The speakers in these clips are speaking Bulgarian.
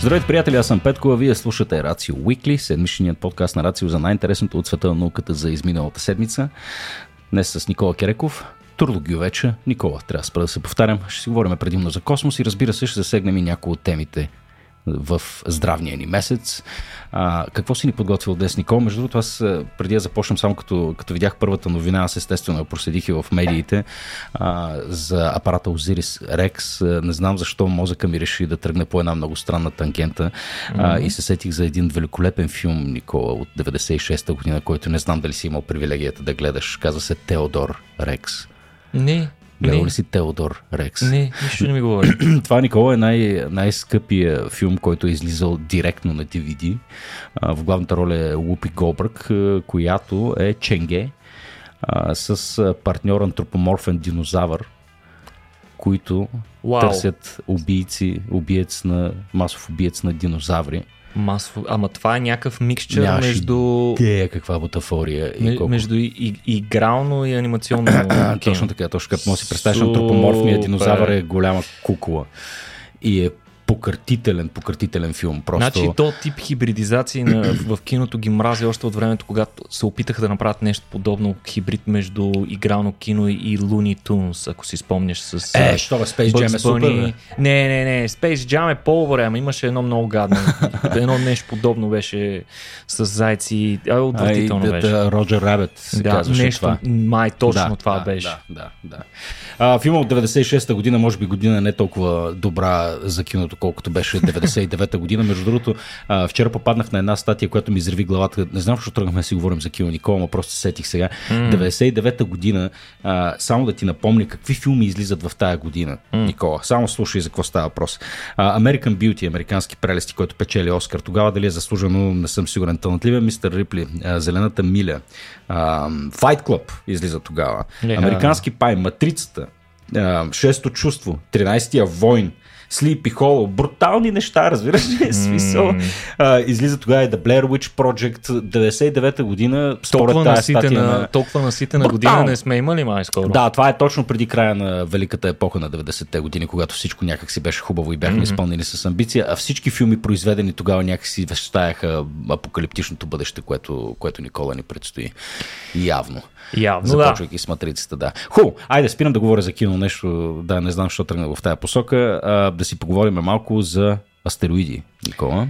Здравейте, приятели, аз съм Петко, а вие слушате Рацио Уикли, седмичният подкаст на Рацио за най-интересното от света на науката за изминалата седмица. Днес с Никола Кереков, Турло вече. Никола, трябва да спра да се повтарям. Ще си говорим предимно за космос и разбира се, ще засегнем и някои от темите в здравния ни месец. А, какво си ни подготвил днес, Никол? Между другото, аз преди да започнем, само като, като видях първата новина, аз естествено проследих и в медиите а, за апарата Osiris Rex. Не знам защо мозъка ми реши да тръгне по една много странна тангента mm-hmm. а, и се сетих за един великолепен филм, Никола, от 96-та година, който не знам дали си имал привилегията да гледаш. Казва се Теодор Рекс. Не, Гледал ли си Теодор Рекс? Не, нищо не ми говори. Това, Никола, е най- най-скъпия филм, който е излизал директно на DVD. В главната роля е Лупи Голбърг, която е Ченге с партньор антропоморфен динозавър, които Вау. търсят убийци, убиец на, масов убиец на динозаври. Масово. Ама това е някакъв миксчър Нямаш между... идея каква бутафория и колко Между и, и, игрално и анимационно. Точно така, точно като да си представиш, Супер. антропоморфният динозавър е голяма кукула. И е покъртителен, покъртителен филм. Просто... Значи то тип хибридизации на, в киното ги мрази още от времето, когато се опитаха да направят нещо подобно, хибрид между игрално кино и Looney Tunes, ако си спомняш с... Е, що бе, Space Jam е супер, бе. Не, не, не, Space Jam е по-добре, ама имаше едно много гадно. едно нещо подобно беше с зайци. А, отвратително А, и, беше. Роджер Рабет се Да, казваше нещо, това. май точно да, това да, беше. Да, да, да. А, филма от 96-та година, може би година не толкова добра за киното, колкото беше 99-та година. Между другото, а, вчера попаднах на една статия, която ми изреви главата. Не знам, защо тръгнахме да си говорим за кино, Никола, но просто се сетих сега. 99-та година, а, само да ти напомня какви филми излизат в тая година, Никола. Само слушай за какво става въпрос. А, American Beauty, американски прелести, който печели Оскар. Тогава дали е заслужено, не съм сигурен. Талантливия мистер Рипли, а, Зелената миля, а, Fight Club излиза тогава. Е, Американски пай, Матрицата, Шесто чувство, 13-я войн, Sleepy Hollow, брутални неща, разбираш ли? Смисъл. А, излиза тогава и The Blair Witch Project, 99-та година, Толкова наситена, на... толкова наситена Брутално. година не сме имали май скоро. Да, това е точно преди края на великата епоха на 90-те години, когато всичко някак си беше хубаво и бяхме mm-hmm. изпълнени с амбиция, а всички филми, произведени тогава, някак си вещаяха апокалиптичното бъдеще, което, което Никола ни предстои. Явно. Явно, да. Започвайки с матрицата, да. Хубаво, айде спирам да говоря за кино нещо, да, не знам, защо тръгна в тая посока, а, да си поговорим малко за астероиди, Никола.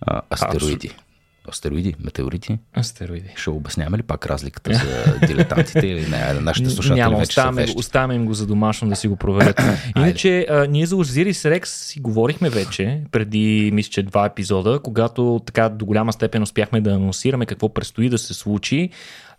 А, астероиди. Астероиди, метеорити. Астероиди. Ще обясняваме ли пак разликата за дилетантите или не? Нашите слушатели Няма, вече са оставяме, вещи. го- оставяме им го за домашно да си го проверят. Иначе, а, ние за Osiris Rex си говорихме вече, преди, мисля, че два епизода, когато така до голяма степен успяхме да анонсираме какво предстои да се случи.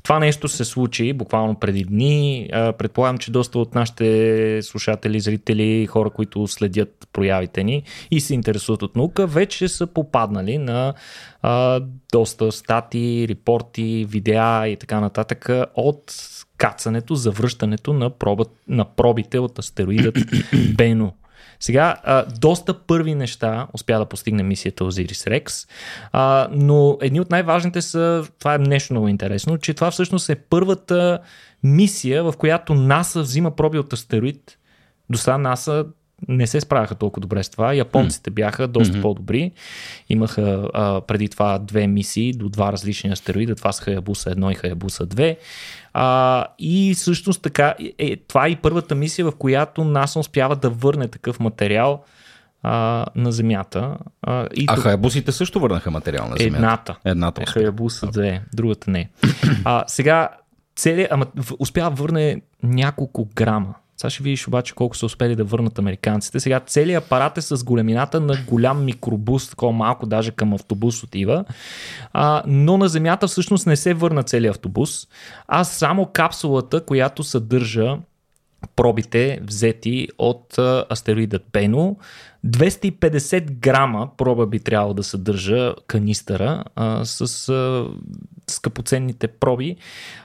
Това нещо се случи буквално преди дни. Предполагам, че доста от нашите слушатели, зрители, хора, които следят проявите ни и се интересуват от наука, вече са попаднали на а, доста стати, репорти, видеа и така нататък от кацането, завръщането на, проба, на пробите от астероидът Бено. Сега, а, доста първи неща успя да постигне мисията Osiris Rex, а, но едни от най-важните са, това е нещо много интересно, че това всъщност е първата мисия, в която НАСА взима проби от астероид. До сега НАСА не се справяха толкова добре с това. Японците бяха доста mm-hmm. по-добри. Имаха а, преди това две мисии до два различни астероида. Това са Хаябуса 1 и Хаябуса 2. А, и всъщност така, е, това е и първата мисия, в която НАСА успява да върне такъв материал а, на Земята. А, и А тук- хаябусите също върнаха материал на земята. Едната. Едната. Е. Хаябуса 2, другата не. А, сега, цели, ама в- успя да върне няколко грама. Сега ще видиш обаче колко са успели да върнат американците. Сега целият апарат е с големината на голям микробус, такова малко даже към автобус отива. А, но на Земята всъщност не се върна целият автобус, а само капсулата, която съдържа пробите взети от астероидът Бено. 250 грама проба би трябвало да съдържа канистъра а, с а, скъпоценните проби.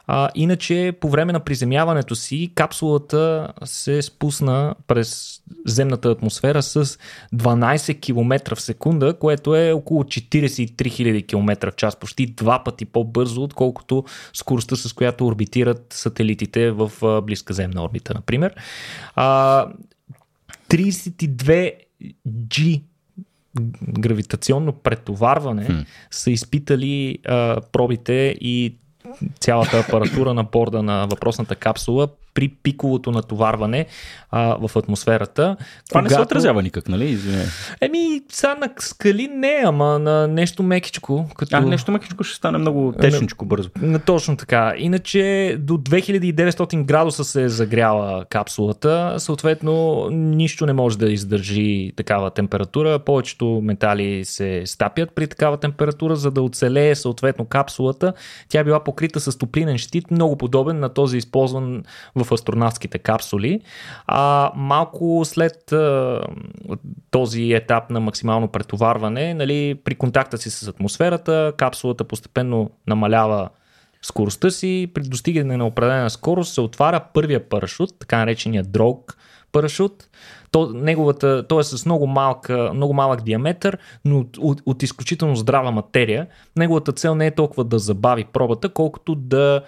А, иначе по време на приземяването си капсулата се спусна през земната атмосфера с 12 км в секунда, което е около 43 000 км в час, почти два пъти по-бързо, отколкото скоростта с която орбитират сателитите в близка земна орбита, например. А, 32 G гравитационно претоварване hmm. са изпитали а, пробите и цялата апаратура на борда на въпросната капсула при пиковото натоварване а, в атмосферата. Това когато... не се отразява никак, нали? Извиня. Еми, сега на скали не, ама на нещо мекичко. Като... А, нещо мекичко ще стане много течничко бързо. Не, точно така. Иначе до 2900 градуса се е загряла капсулата, съответно нищо не може да издържи такава температура. Повечето метали се стапят при такава температура, за да оцелее съответно капсулата. Тя била покрита с топлинен щит, много подобен на този използван в в астронавтските капсули. А малко след а, този етап на максимално претоварване, нали, при контакта си с атмосферата, капсулата постепенно намалява скоростта си. При достигане на определена скорост се отваря първия парашут, така наречения дрог парашут. То, неговата, той е с много, малка, много малък диаметър, но от, от, от изключително здрава материя. Неговата цел не е толкова да забави пробата, колкото да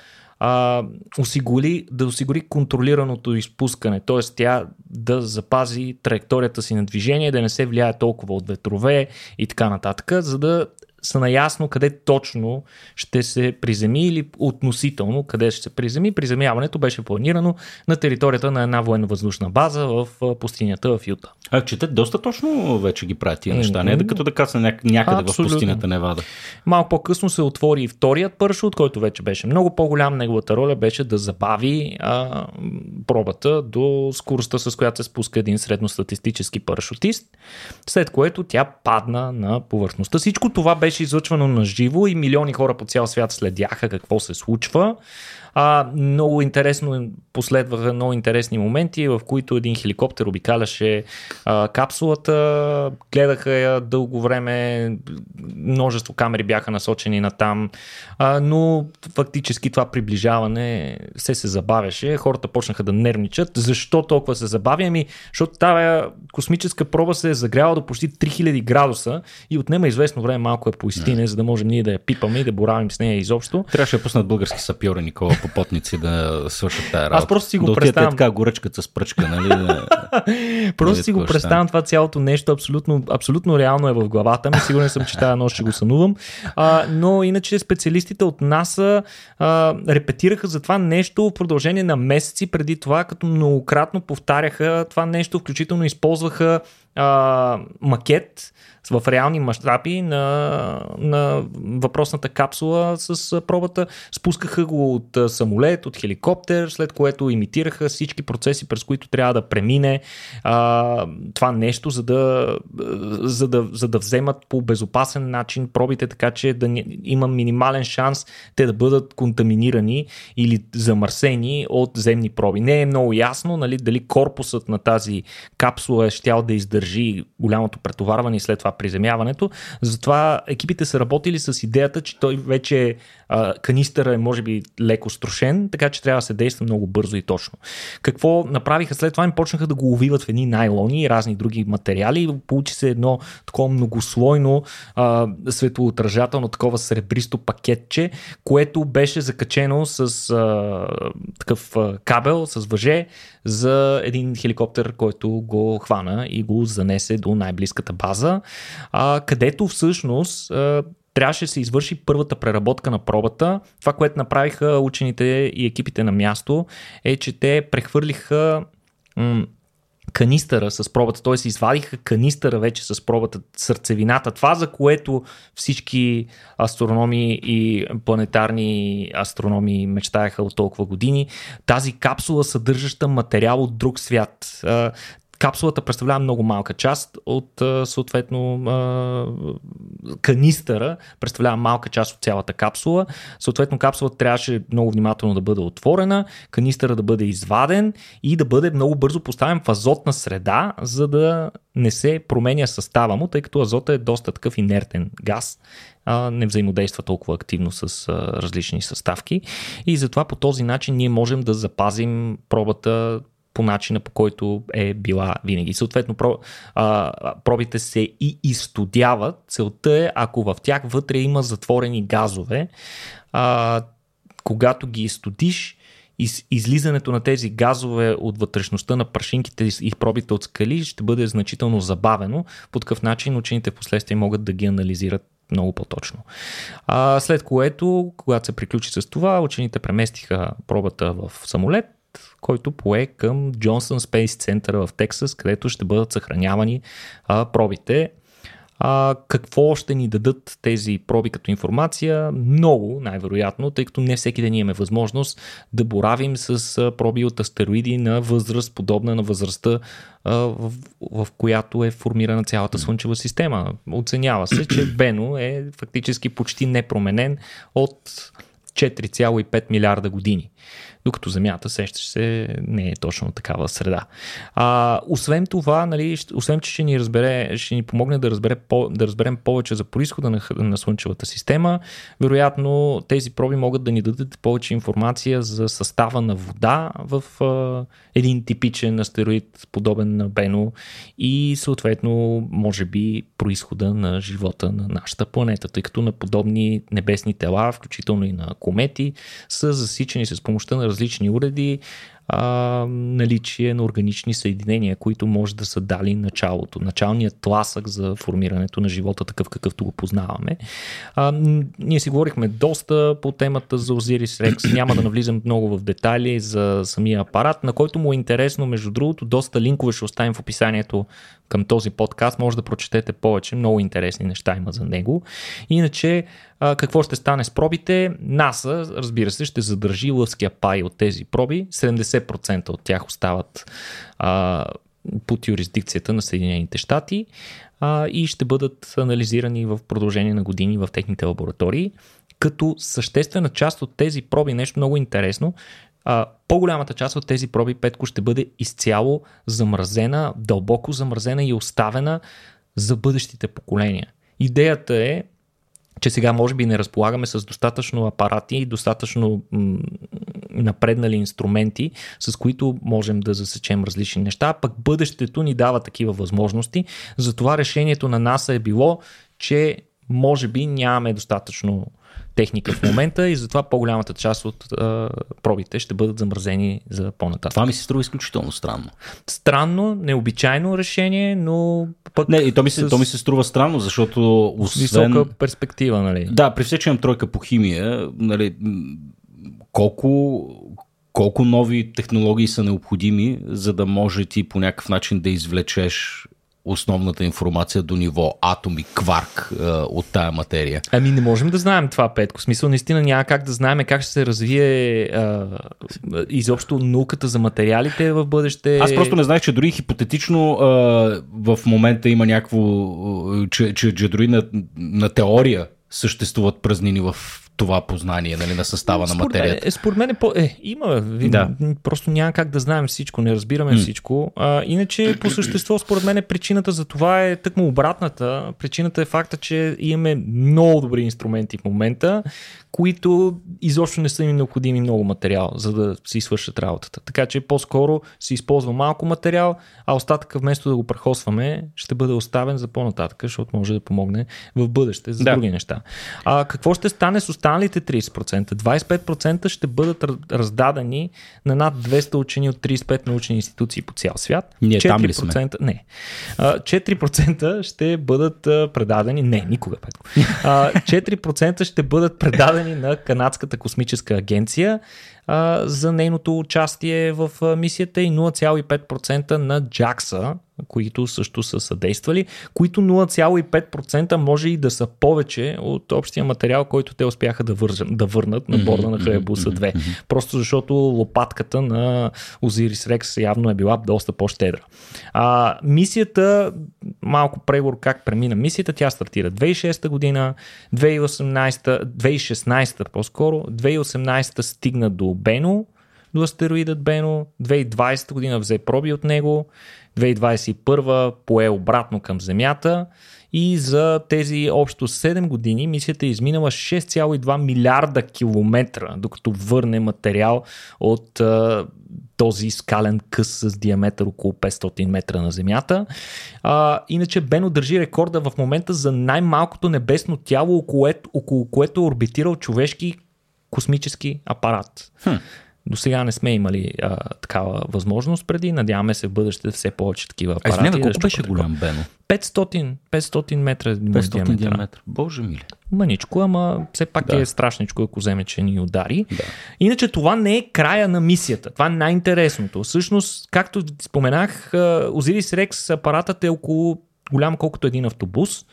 а, осигури, да осигури контролираното изпускане, т.е. тя да запази траекторията си на движение, да не се влияе толкова от ветрове и така нататък, за да са наясно къде точно ще се приземи или относително къде ще се приземи. Приземяването беше планирано на територията на една военно-въздушна база в пустинята в Юта. А, че те доста точно вече ги правят тия неща, не е да като да каса някъде Абсолютно. в пустинята Невада. Малко по-късно се отвори и вторият парашут, който вече беше много по-голям. Неговата роля беше да забави а, пробата до скоростта, с която се спуска един средностатистически парашутист, след което тя падна на повърхността. Всичко това беше излъчвано на живо и милиони хора по цял свят следяха какво се случва. А, много интересно последваха много интересни моменти, в които един хеликоптер обикаляше а, капсулата, гледаха я дълго време, множество камери бяха насочени на там, а, но фактически това приближаване се се забавяше, хората почнаха да нервничат. Защо толкова се забавя? Ами, защото тази космическа проба се е загряла до почти 3000 градуса и отнема известно време малко е поистине, за да можем ние да я пипаме и да боравим с нея изобщо. Трябваше да пуснат български сапьори, Никола попотници да свършат тази работа. Аз просто си го да представям. така горъчката с пръчка, нали? просто си го представям това цялото нещо, абсолютно, абсолютно реално е в главата ми. Сигурен съм, че тази нощ ще го сънувам. А, но иначе специалистите от НАСА а, репетираха за това нещо в продължение на месеци преди това, като многократно повтаряха това нещо, включително използваха а, макет в реални мащаби на, на въпросната капсула с пробата. Спускаха го от самолет, от хеликоптер, след което имитираха всички процеси, през които трябва да премине а, това нещо, за да, за, да, за да вземат по безопасен начин пробите, така че да има минимален шанс те да бъдат контаминирани или замърсени от земни проби. Не е много ясно нали, дали корпусът на тази капсула е щял да издържи голямото претоварване и след това приземяването. Затова екипите са работили с идеята, че той вече а, канистъра е може би леко струшен, така че трябва да се действа много бързо и точно. Какво направиха след това? Им почнаха да го увиват в едни найлони и разни други материали. Получи се едно такова многослойно а, светоотражателно такова сребристо пакетче, което беше закачено с а, такъв а, кабел, с въже за един хеликоптер, който го хвана и го занесе до най-близката база а, където всъщност а, трябваше да се извърши първата преработка на пробата. Това, което направиха учените и екипите на място, е, че те прехвърлиха м- канистъра с пробата, т.е. извадиха канистъра вече с пробата, сърцевината, това за което всички астрономи и планетарни астрономи мечтаяха от толкова години. Тази капсула съдържаща материал от друг свят. Капсулата представлява много малка част от съответно канистъра, представлява малка част от цялата капсула. Съответно капсулата трябваше много внимателно да бъде отворена, канистъра да бъде изваден и да бъде много бързо поставен в азотна среда, за да не се променя състава му, тъй като азота е доста такъв инертен газ не взаимодейства толкова активно с различни съставки и затова по този начин ние можем да запазим пробата по начина по който е била винаги. Съответно, про, а, пробите се и изстудяват. Целта е, ако в тях вътре има затворени газове, а, когато ги изстудиш из, излизането на тези газове от вътрешността на прашинките и пробите от скали ще бъде значително забавено. По такъв начин учените в последствие могат да ги анализират много по-точно. А, след което, когато се приключи с това, учените преместиха пробата в самолет, който пое към Джонсън Спейс Център в Тексас, където ще бъдат съхранявани а, пробите а, какво ще ни дадат тези проби като информация? Много, най-вероятно, тъй като не всеки ден имаме възможност да боравим с проби от астероиди на възраст, подобна на възрастта, а, в, в която е формирана цялата Слънчева система. Оценява се, че Бено е фактически почти непроменен от 4,5 милиарда години докато Земята сещаш се не е точно такава среда. А, освен това, нали, освен че ще ни, разбере, ще ни помогне да, разбере, по, да разберем повече за происхода на, на Слънчевата система, вероятно тези проби могат да ни дадат повече информация за състава на вода в а, един типичен астероид, подобен на Бено и съответно, може би, происхода на живота на нашата планета, тъй като на подобни небесни тела, включително и на комети, са засичани с помощта на различни уреди, а, наличие на органични съединения, които може да са дали началото, началният тласък за формирането на живота, такъв какъвто го познаваме. А, ние си говорихме доста по темата за Osiris Rex, няма да навлизам много в детайли за самия апарат, на който му е интересно, между другото, доста линкове ще оставим в описанието към този подкаст, може да прочетете повече, много интересни неща има за него. Иначе, какво ще стане с пробите? НАСА, разбира се, ще задържи лъвския пай от тези проби. 70% от тях остават а, под юрисдикцията на Съединените щати а, и ще бъдат анализирани в продължение на години в техните лаборатории. Като съществена част от тези проби, нещо много интересно, по-голямата част от тези проби Петко ще бъде изцяло замразена, дълбоко замразена и оставена за бъдещите поколения. Идеята е, че сега може би не разполагаме с достатъчно апарати и достатъчно м- напреднали инструменти, с които можем да засечем различни неща, пък бъдещето ни дава такива възможности. Затова решението на НАСА е било, че може би нямаме достатъчно техника в момента и затова по-голямата част от а, пробите ще бъдат замразени за по-нататък. Това ми се струва изключително странно. Странно, необичайно решение, но пък... Не, и то ми се, с... то ми се струва странно, защото освен... Висока перспектива, нали? Да, при все, че имам тройка по химия, нали, колко, колко нови технологии са необходими, за да може ти по някакъв начин да извлечеш основната информация до ниво атом и кварк е, от тая материя. Ами не можем да знаем това, Петко. В смисъл, наистина няма как да знаем как ще се развие е, изобщо науката за материалите в бъдеще. Аз просто не знаех, че дори хипотетично е, в момента има някакво, че, че, че дори на, на теория съществуват празнини в това познание нали, на състава според на материята. Мен, според мен е, по... е има. Да. Просто няма как да знаем всичко, не разбираме mm. всичко. А, иначе по същество, според мен, причината за това е тъкмо обратната. Причината е факта, че имаме много добри инструменти в момента, които изобщо не са им необходими много материал, за да си свършат работата. Така че по-скоро се използва малко материал, а остатъка вместо да го прехосваме, ще бъде оставен за по-нататък, защото може да помогне в бъдеще за да. други неща. А какво ще стане с останалите 30%? 25% ще бъдат раздадени на над 200 учени от 35 научни институции по цял свят. Ние 4%, там ли сме? Не. 4% ще бъдат предадени. Не, никога, Петко. 4% ще бъдат предадени предадени на Канадската космическа агенция а, за нейното участие в мисията и 0,5% на JAXA, които също са съдействали, които 0,5% може и да са повече от общия материал, който те успяха да, вържат, да върнат на борда на Хаябуса 2. Просто защото лопатката на Озирис Рекс явно е била доста по-щедра. А, мисията, малко преговор как премина мисията, тя стартира 2006 година, 2018, 2016 по-скоро, 2018 стигна до Бено, до астероидът Бено, 2020 година взе проби от него, 2021 пое обратно към Земята и за тези общо 7 години мисията е изминала 6,2 милиарда километра, докато върне материал от а, този скален къс с диаметър около 500 метра на Земята. А, иначе Бено държи рекорда в момента за най-малкото небесно тяло, около, около което е орбитирал човешки космически апарат. Хм. До сега не сме имали а, такава възможност преди. Надяваме се в бъдеще все повече такива А апарати. извинявай, да колко беше голям Бено? 500, 500 метра 500 диаметра. диаметра. Боже мили. Мъничко, ама все пак Да. е страшничко, ако вземе, че ни удари. Да. Иначе това не е края на мисията. Това е най-интересното. Всъщност, както споменах, а, Озирис Рекс апаратът е около голям колкото един автобус.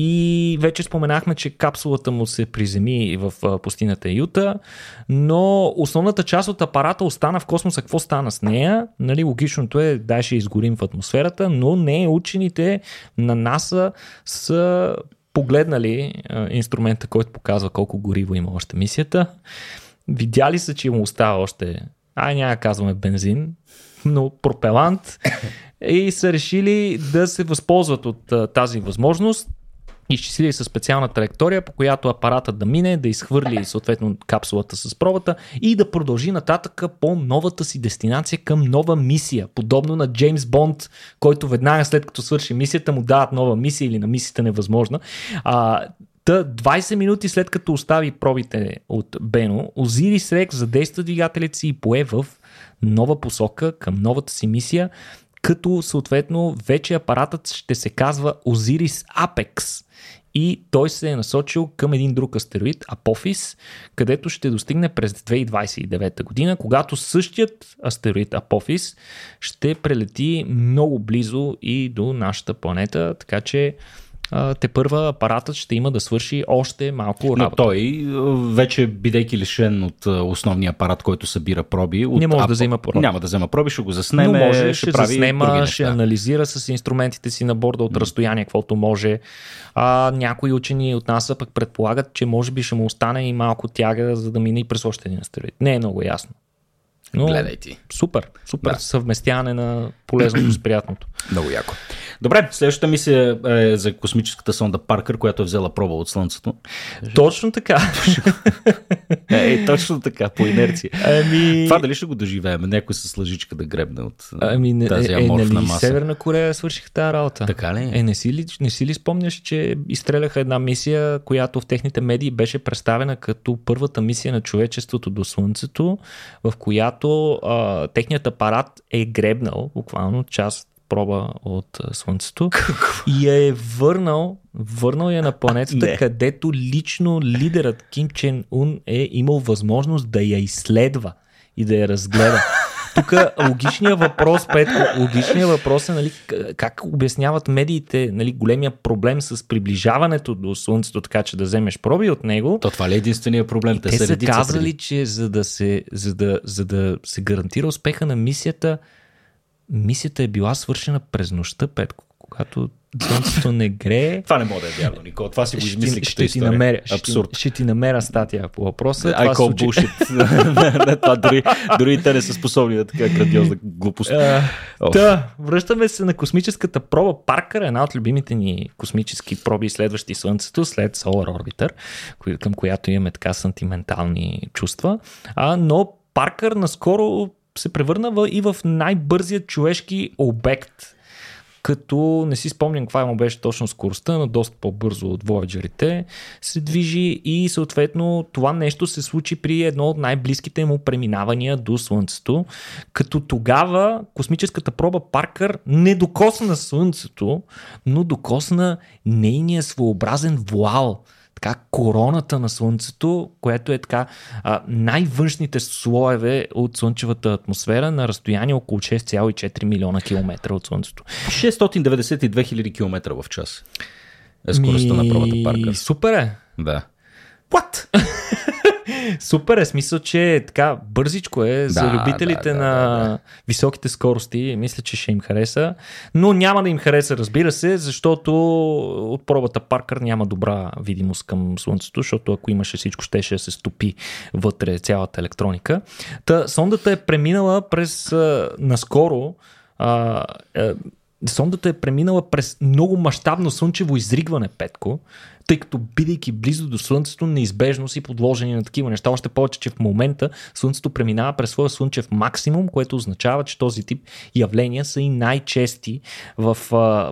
И вече споменахме, че капсулата му се приземи в а, пустинята Юта, но основната част от апарата остана в космоса. Какво стана с нея? Нали, логичното е, да, ще изгорим в атмосферата, но не учените на НАСА са погледнали инструмента, който показва колко гориво има още мисията. Видяли са, че му остава още, ай няма казваме бензин, но пропелант и са решили да се възползват от тази възможност изчислили са специална траектория, по която апаратът да мине, да изхвърли съответно капсулата с пробата и да продължи нататък по новата си дестинация към нова мисия. Подобно на Джеймс Бонд, който веднага след като свърши мисията му дават нова мисия или на мисията невъзможна. А, Та 20 минути след като остави пробите от Бено, Озирис Рекс задейства двигателите си и пое в нова посока към новата си мисия, като съответно вече апаратът ще се казва Озирис Apex. И той се е насочил към един друг астероид, Апофис, където ще достигне през 2029 година, когато същият астероид Апофис ще прелети много близо и до нашата планета, така че те първа апаратът ще има да свърши още малко Но работа. той, а, вече бидейки лишен от основния апарат, който събира проби, от Не може да Apple- взема проби. Няма да взема проби, ще го заснеме, Но може, ще, ще прави заснема, ще анализира с инструментите си на борда от разстояние, каквото може. А, някои учени от НАСА пък предполагат, че може би ще му остане и малко тяга, за да мине и през още един астероид. Не е много ясно. Но Гледай ти. супер, супер Да. съвместяване на полезното с приятното. Много яко. Добре, следващата мисия е за космическата сонда Паркър, която е взела проба от Слънцето. Точно така. Е, точно така, по инерция. Ами... Това дали ще го доживеем? Някой с лъжичка да гребне от Ами, тази е, е, аморфна нали, маса. Северна Корея свършиха тази работа. Така ли? Е, не си, ли, не си ли спомняш, че изстреляха една мисия, която в техните медии беше представена като първата мисия на човечеството до Слънцето, в която а, техният апарат е гребнал буквално част проба от Слънцето и я е върнал, върнал я на планетата, Не. където лично лидерът Ким Чен Ун е имал възможност да я изследва и да я разгледа. Тук логичният въпрос, Петко, логичният въпрос е нали, как обясняват медиите нали, големия проблем с приближаването до Слънцето, така че да вземеш проби от него. То това ли е единствения проблем? Те, Те са казали, преди. че за да, се, за, да, за да се гарантира успеха на мисията, мисията е била свършена през нощта, Петко, когато Слънцето не грее. Това не мога да е вярно, Никола. Това си го измисли Ще, като ще, ти намеря, ще, Абсурд. ще ти намеря статия по въпроса. I Това call случи- bullshit. Не, това дори, дори и те не са способни на така грандиозна глупост. А, Оф. Да, връщаме се на космическата проба Паркър, една от любимите ни космически проби, следващи Слънцето, след Solar Orbiter, към която имаме така сантиментални чувства. А, но Паркър наскоро се превърна и в най-бързият човешки обект. Като не си спомням каква му беше точно скоростта, но доста по-бързо от Voyager-ите се движи и съответно това нещо се случи при едно от най-близките му преминавания до Слънцето, като тогава космическата проба Паркър не докосна Слънцето, но докосна нейния своеобразен вуал така короната на Слънцето, което е така най-външните слоеве от Слънчевата атмосфера на разстояние около 6,4 милиона километра от Слънцето. 692 хиляди км в час е скоростта на пробата Паркър. Супер е. Да. What? Супер е, смисъл, че е така бързичко е за Да, любителите да, да, на да, да. високите скорости. Мисля, че ще им хареса. Но няма да им хареса, разбира се, защото от пробата Паркър няма добра видимост към Слънцето, защото ако имаше всичко, щеше да се стопи вътре цялата електроника. Та, сондата е преминала през а, наскоро а, а, Сондата е преминала през много мащабно слънчево изригване, Петко. Тъй като бидейки близо до Слънцето, неизбежно си подложени на такива неща. Още повече, че в момента Слънцето преминава през своя слънчев максимум, което означава, че този тип явления са и най-чести в,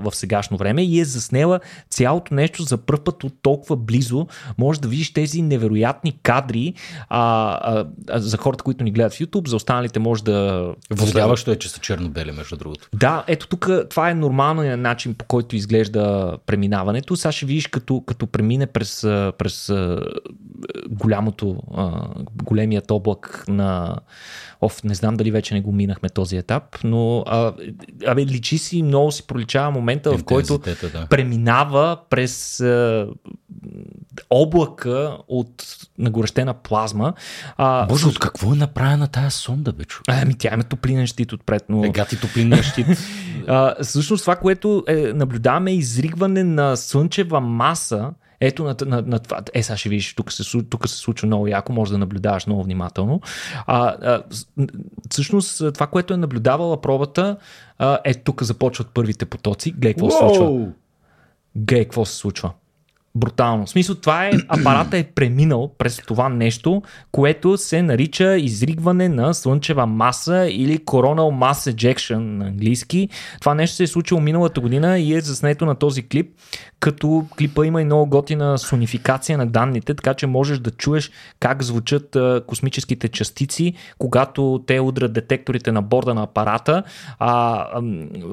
в сегашно време и е заснела цялото нещо за първ път от толкова близо. Може да видиш тези невероятни кадри а, а, а, за хората, които ни гледат в YouTube, за останалите може да... Възгаващо е, че са черно-бели, между другото. Да, ето тук това е нормалният начин, по който изглежда преминаването. Сега ще видиш като, като премине през, през голямото, големият облак на Оф, не знам дали вече не го минахме този етап, но а, абе, личи си, много си проличава момента, в който да. преминава през облака от нагорещена плазма. А, Боже, от какво е направена тази сонда, бе, Ами тя има топлинен щит отпред, но... Егати топлинен щит. а, всъщност това, което е, наблюдаваме е изригване на слънчева маса, ето на, на, на това. Е, сега ще видиш, тук се, тук се случва много яко, може да наблюдаваш много внимателно. А, а, всъщност, това, което е наблюдавала пробата, а, е тук започват първите потоци. Гледай какво се случва. Гледай какво се случва брутално. В смисъл, това е, апарата е преминал през това нещо, което се нарича изригване на слънчева маса или coronal mass ejection на английски. Това нещо се е случило миналата година и е заснето на този клип, като клипа има и много готина сонификация на данните, така че можеш да чуеш как звучат космическите частици, когато те удрят детекторите на борда на апарата, а, а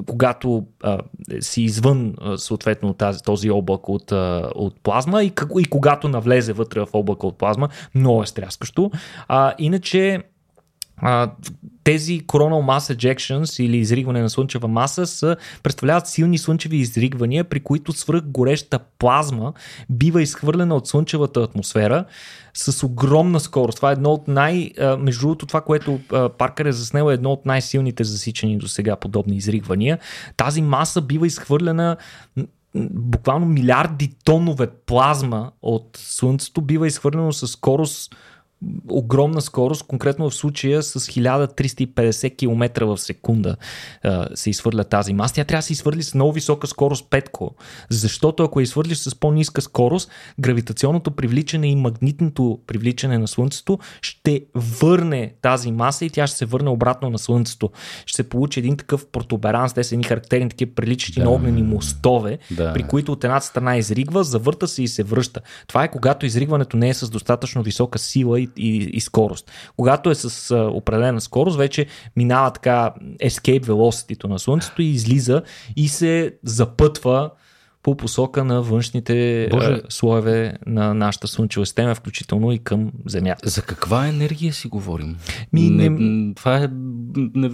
когато а, си извън съответно тази, този облак от, а, от плазма и, и когато навлезе вътре в облака от плазма, много е стряскащо. А, иначе а, тези coronal mass ejections или изригване на слънчева маса са, представляват силни слънчеви изригвания, при които свръх гореща плазма бива изхвърлена от слънчевата атмосфера с огромна скорост. Това е едно от най... Между другото, това, което Паркър е заснел е едно от най-силните засичани до сега подобни изригвания. Тази маса бива изхвърлена буквално милиарди тонове плазма от Слънцето бива изхвърлено с скорост огромна скорост, конкретно в случая с 1350 км в секунда се изхвърля тази маса. Тя трябва да се изхвърли с много висока скорост петко, защото ако я изхвърлиш с по-ниска скорост, гравитационното привличане и магнитното привличане на Слънцето ще върне тази маса и тя ще се върне обратно на Слънцето. Ще се получи един такъв протуберанс, те са едни характерни такива приличащи да. на огнени мостове, да. при които от едната страна изригва, завърта се и се връща. Това е когато изригването не е с достатъчно висока сила и и, и скорост. Когато е с а, определена скорост, вече минава така escape velocity на Слънцето и излиза и се запътва по посока на външните Боже. слоеве на нашата Слънчева система, включително и към Земята. За каква енергия си говорим? Ми, не, не, това е... Не,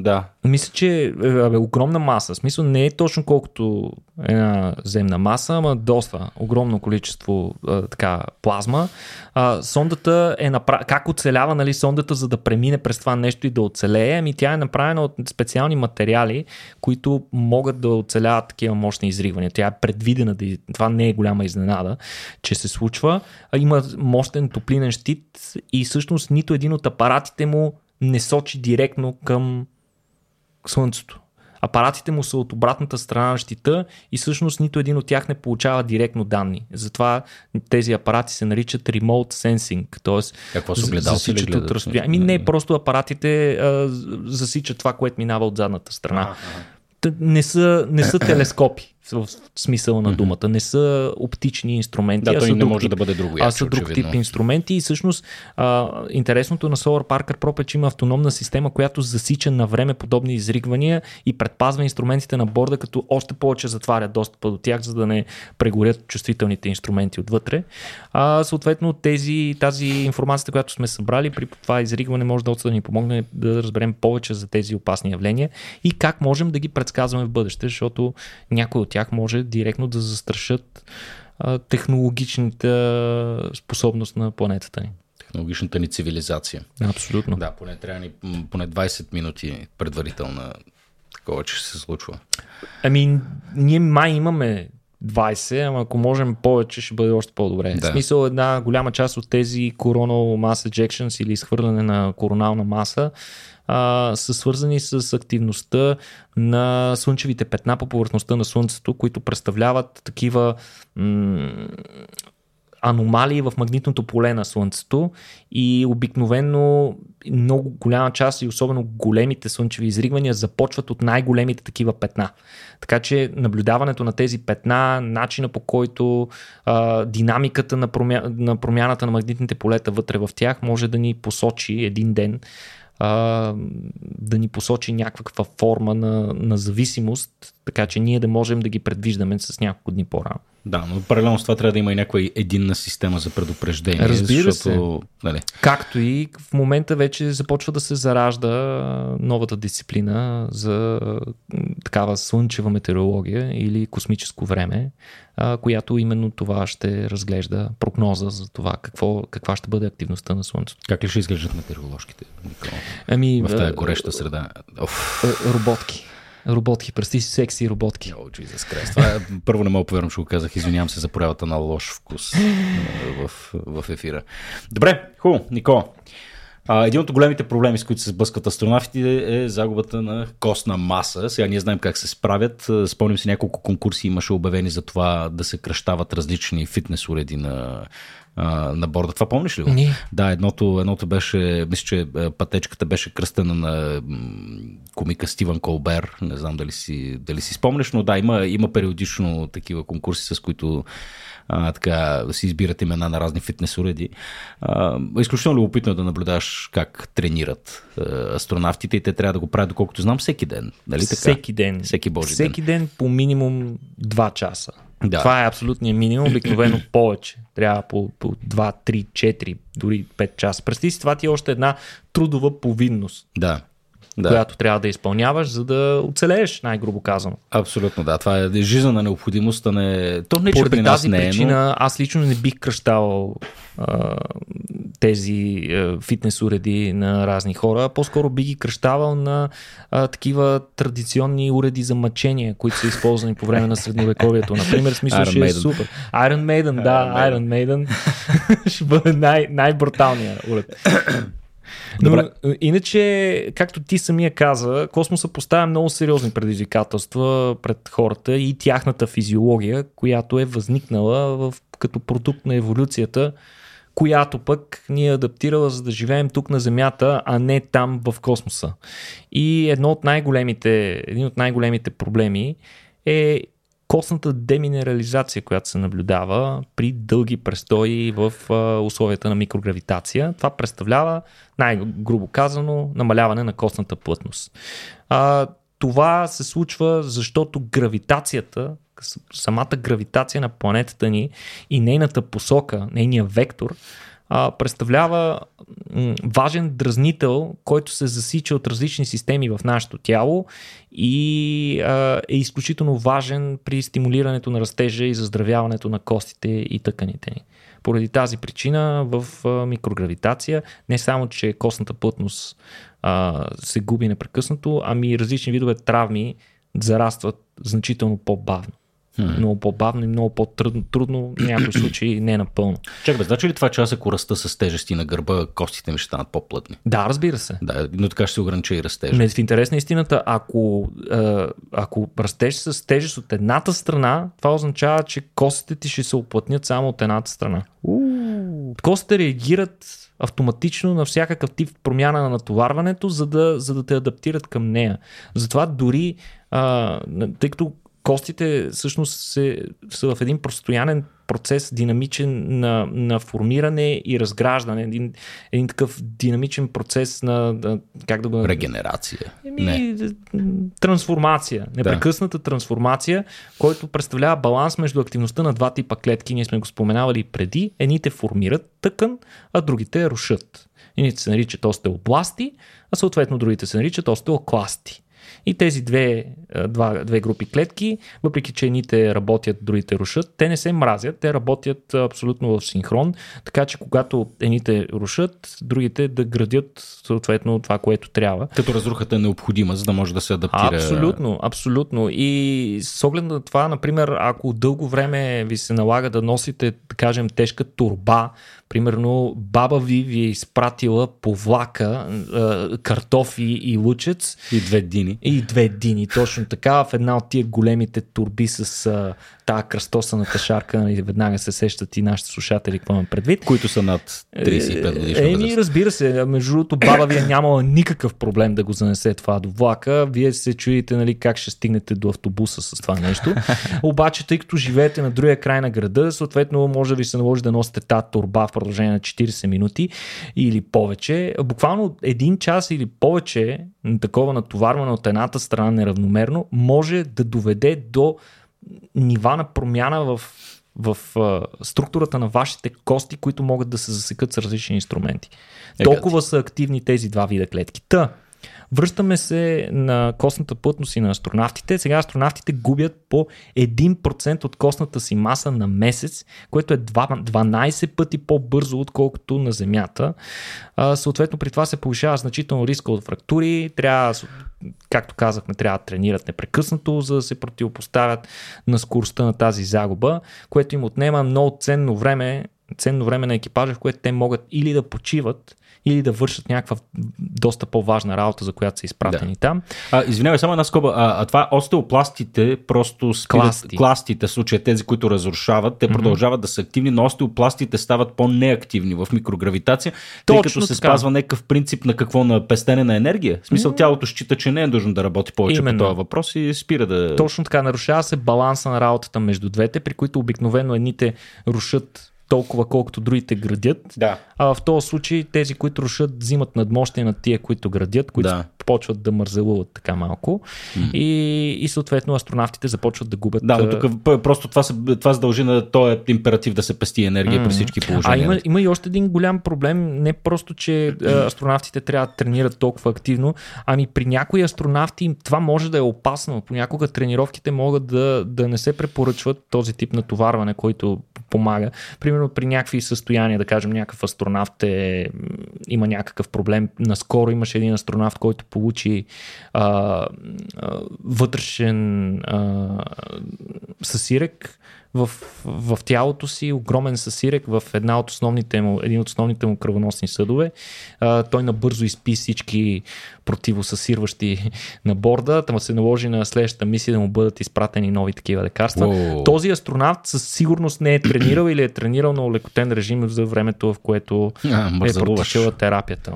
да. Мисля, че е огромна маса. В смисъл не е точно колкото една земна маса, ама доста огромно количество а, така плазма. А, сондата е направена... Как оцелява нали, сондата, за да премине през това нещо и да оцелее? Ами тя е направена от специални материали, които могат да оцеляват такива мощни изригвания. Тя е предвидена да... Това не е голяма изненада, че се случва. А има мощен топлинен щит и всъщност нито един от апаратите му не сочи директно към Слънцето апаратите му са от обратната страна на щита и всъщност нито един от тях не получава директно данни. Затова тези апарати се наричат remote sensing, т.е. Какво са засичат от разстояние. Ами не, просто апаратите а, засичат това, което минава от задната страна. А-а. Не са, не са телескопи в смисъла на думата. Не са оптични инструменти. Да, той не може тип, да бъде друго. А са друг очевидно. тип инструменти и всъщност а, интересното на Solar Parker Pro е, че има автономна система, която засича на време подобни изригвания и предпазва инструментите на борда, като още повече затваря достъпа до тях, за да не прегорят чувствителните инструменти отвътре. А, съответно, тези, тази информацията, която сме събрали при това изригване може да ни помогне да разберем повече за тези опасни явления и как можем да ги предсказваме в бъдеще, защото някои от тях може директно да застрашат а, технологичната способност на планетата ни. Технологичната ни цивилизация. Абсолютно. Да, поне трябва ни поне 20 минути предварителна такова, че се случва. Ами, ние май имаме 20, ама ако можем повече, ще бъде още по-добре. Да. В смисъл една голяма част от тези coronal mass ejections или изхвърляне на коронална маса а, са свързани с активността на слънчевите петна по повърхността на Слънцето, които представляват такива м- аномалии в магнитното поле на Слънцето и обикновено много голяма част и особено големите слънчеви изригвания започват от най-големите такива петна. Така че наблюдаването на тези петна, начина по който а, динамиката на, промя... на промяната на магнитните полета вътре в тях може да ни посочи един ден а, да ни посочи някаква форма на, на зависимост, така че ние да можем да ги предвиждаме с няколко дни по-рано. Да, но паралелно с това трябва да има и някаква единна система за предупреждение. Разбира защото, се. Нали... Както и в момента вече започва да се заражда новата дисциплина за такава слънчева метеорология или космическо време, която именно това ще разглежда прогноза за това какво, каква ще бъде активността на Слънцето. Как ли ще изглеждат метеорологските? Ами, в тази гореща среда. Оф. Роботки. Роботки, прости си, секси роботки. О, oh, Jesus Christ. Това е, първо не мога повярвам, че го казах. Извинявам се за проявата на лош вкус в, в ефира. Добре, хубаво, Никола. А, един от големите проблеми, с които се сблъскват астронавтите е загубата на костна маса. Сега ние знаем как се справят. Спомним си няколко конкурси имаше обявени за това да се кръщават различни фитнес уреди на а, на борда. Това помниш ли го? Не. Да, едното, едното беше, мисля, че пътечката беше кръстена на комика Стивън Колбер. Не знам дали си, дали си спомнеш, но да, има, има периодично такива конкурси, с които а, така, си избират имена на разни фитнес уреди. А, изключително любопитно е да наблюдаваш как тренират а, астронавтите и те трябва да го правят, доколкото знам, всеки ден. Нали така? Всеки ден. Всеки божи всеки ден. ден по минимум 2 часа. Да. Това е абсолютният минимум, обикновено повече. Трябва по, по 2, 3, 4, дори 5 часа. Представи си, това ти е още една трудова повинност. Да да. която трябва да изпълняваш, за да оцелееш, най-грубо казано. Абсолютно, да. Това е жизнена необходимост, а не... То не, Поради при нас тази не е, причина, но... аз лично не бих кръщавал а, тези а, фитнес уреди на разни хора, по-скоро би ги кръщавал на а, такива традиционни уреди за мъчение, които са използвани по време на средновековието. Например, смисъл ще е е супер. Iron Maiden, да, Iron Maiden, ще бъде най- най-бруталният уред. Добре. Но, е, иначе, както ти самия каза, космоса поставя много сериозни предизвикателства пред хората и тяхната физиология, която е възникнала в, като продукт на еволюцията, която пък ни е адаптирала за да живеем тук на Земята, а не там в космоса. И едно от най-големите, един от най-големите проблеми е костната деминерализация, която се наблюдава при дълги престои в условията на микрогравитация. Това представлява, най-грубо казано, намаляване на костната плътност. Това се случва, защото гравитацията, самата гравитация на планетата ни и нейната посока, нейния вектор, представлява важен дразнител, който се засича от различни системи в нашето тяло и е изключително важен при стимулирането на растежа и заздравяването на костите и тъканите ни. Поради тази причина в микрогравитация не само, че костната плътност се губи непрекъснато, ами различни видове травми зарастват значително по-бавно. Hmm. Много по-бавно и много по-трудно, в някои случаи не напълно. Чакай, бе, значи ли това, че аз ако раста с тежести на гърба, костите ми ще станат по-плътни? Да, разбира се. Да, но така ще се ограничи и растежа. Не, в интерес на истината, ако, ако растеш с тежест от едната страна, това означава, че костите ти ще се оплътнят само от едната страна. Uh. Костите реагират автоматично на всякакъв тип промяна на натоварването, за да, за да те адаптират към нея. Затова дори, а, тъй като костите всъщност се, са в един постоянен процес, динамичен на, на формиране и разграждане, един, един такъв динамичен процес на, да, как да го Регенерация. Еми, Не. Трансформация. Непрекъсната да. трансформация, който представлява баланс между активността на два типа клетки. Ние сме го споменавали преди. Едните формират тъкан, а другите рушат. Едните се наричат остеобласти, а съответно другите се наричат остеокласти. И тези две, два, две групи клетки, въпреки че едните работят, другите рушат, те не се мразят, те работят абсолютно в синхрон, така че когато едните рушат, другите да градят съответно това, което трябва. Като разрухата е необходима, за да може да се адаптира. Абсолютно, абсолютно. И с оглед на това, например, ако дълго време ви се налага да носите, да кажем, тежка турба, Примерно, баба ви ви е изпратила по влака картофи и лучец. И две дини. И две дини, точно така. В една от тия големите турби с а, тази кръстосаната шарка, и нали, веднага се сещат и нашите слушатели, какво имам предвид. Които са над 35 годишна Еми, е, разбира се. Между другото, баба ви е нямала никакъв проблем да го занесе това до влака. Вие се чудите нали, как ще стигнете до автобуса с това нещо. Обаче, тъй като живеете на другия край на града, съответно може да ви се наложи да носите тази турба в продължение на 40 минути или повече. Буквално един час или повече такова натоварване от едната страна неравномерно може да доведе до нива на промяна в в а, структурата на вашите кости, които могат да се засекат с различни инструменти. Е, Толкова са активни тези два вида клетки. Та, Връщаме се на костната плътност и на астронавтите. Сега астронавтите губят по 1% от костната си маса на месец, което е 12 пъти по-бързо, отколкото на Земята. А, съответно, при това се повишава значително риска от фрактури. Трябва, както казахме, трябва да тренират непрекъснато, за да се противопоставят на скоростта на тази загуба, което им отнема много ценно време ценно време на екипажа, в което те могат или да почиват, или да вършат някаква доста по-важна работа, за която са изпратени да. там. А, извинявай, само една скоба. А, а това остеопластите просто спират, класти. кластите, в случая тези, които разрушават, те mm-hmm. продължават да са активни, но остеопластите стават по-неактивни в микрогравитация, Точно тъй като се така. спазва някакъв принцип на какво на пестене на енергия. В смисъл, mm-hmm. тялото счита, че не е нужно да работи повече Именно. по този въпрос и спира да. Точно така, нарушава се баланса на работата между двете, при които обикновено едните рушат толкова колкото другите градят. Да. А в този случай тези, които рушат, взимат надмощие на тия, които градят, които да. Почват да мързелуват така малко mm. и, и съответно астронавтите започват да губят. Да, но тук просто това се, това се дължи на този императив да се пести енергия mm. при всички положения. А има, има и още един голям проблем, не просто, че астронавтите трябва да тренират толкова активно, ами при някои астронавти това може да е опасно. Понякога тренировките могат да, да не се препоръчват този тип натоварване, който помага. Примерно при някакви състояния, да кажем някакъв астронавт е, има някакъв проблем. Наскоро имаше един астронавт, който получи а, а, вътрешен а, съсирек в, в тялото си, огромен съсирек в една от основните му, един от основните му кръвоносни съдове. А, той набързо изпи всички противосъсирващи на борда, там се наложи на следващата мисия да му бъдат изпратени нови такива лекарства. Wow. Този астронавт със сигурност не е тренирал или е тренирал на лекотен режим за времето, в което а, е протичала терапията.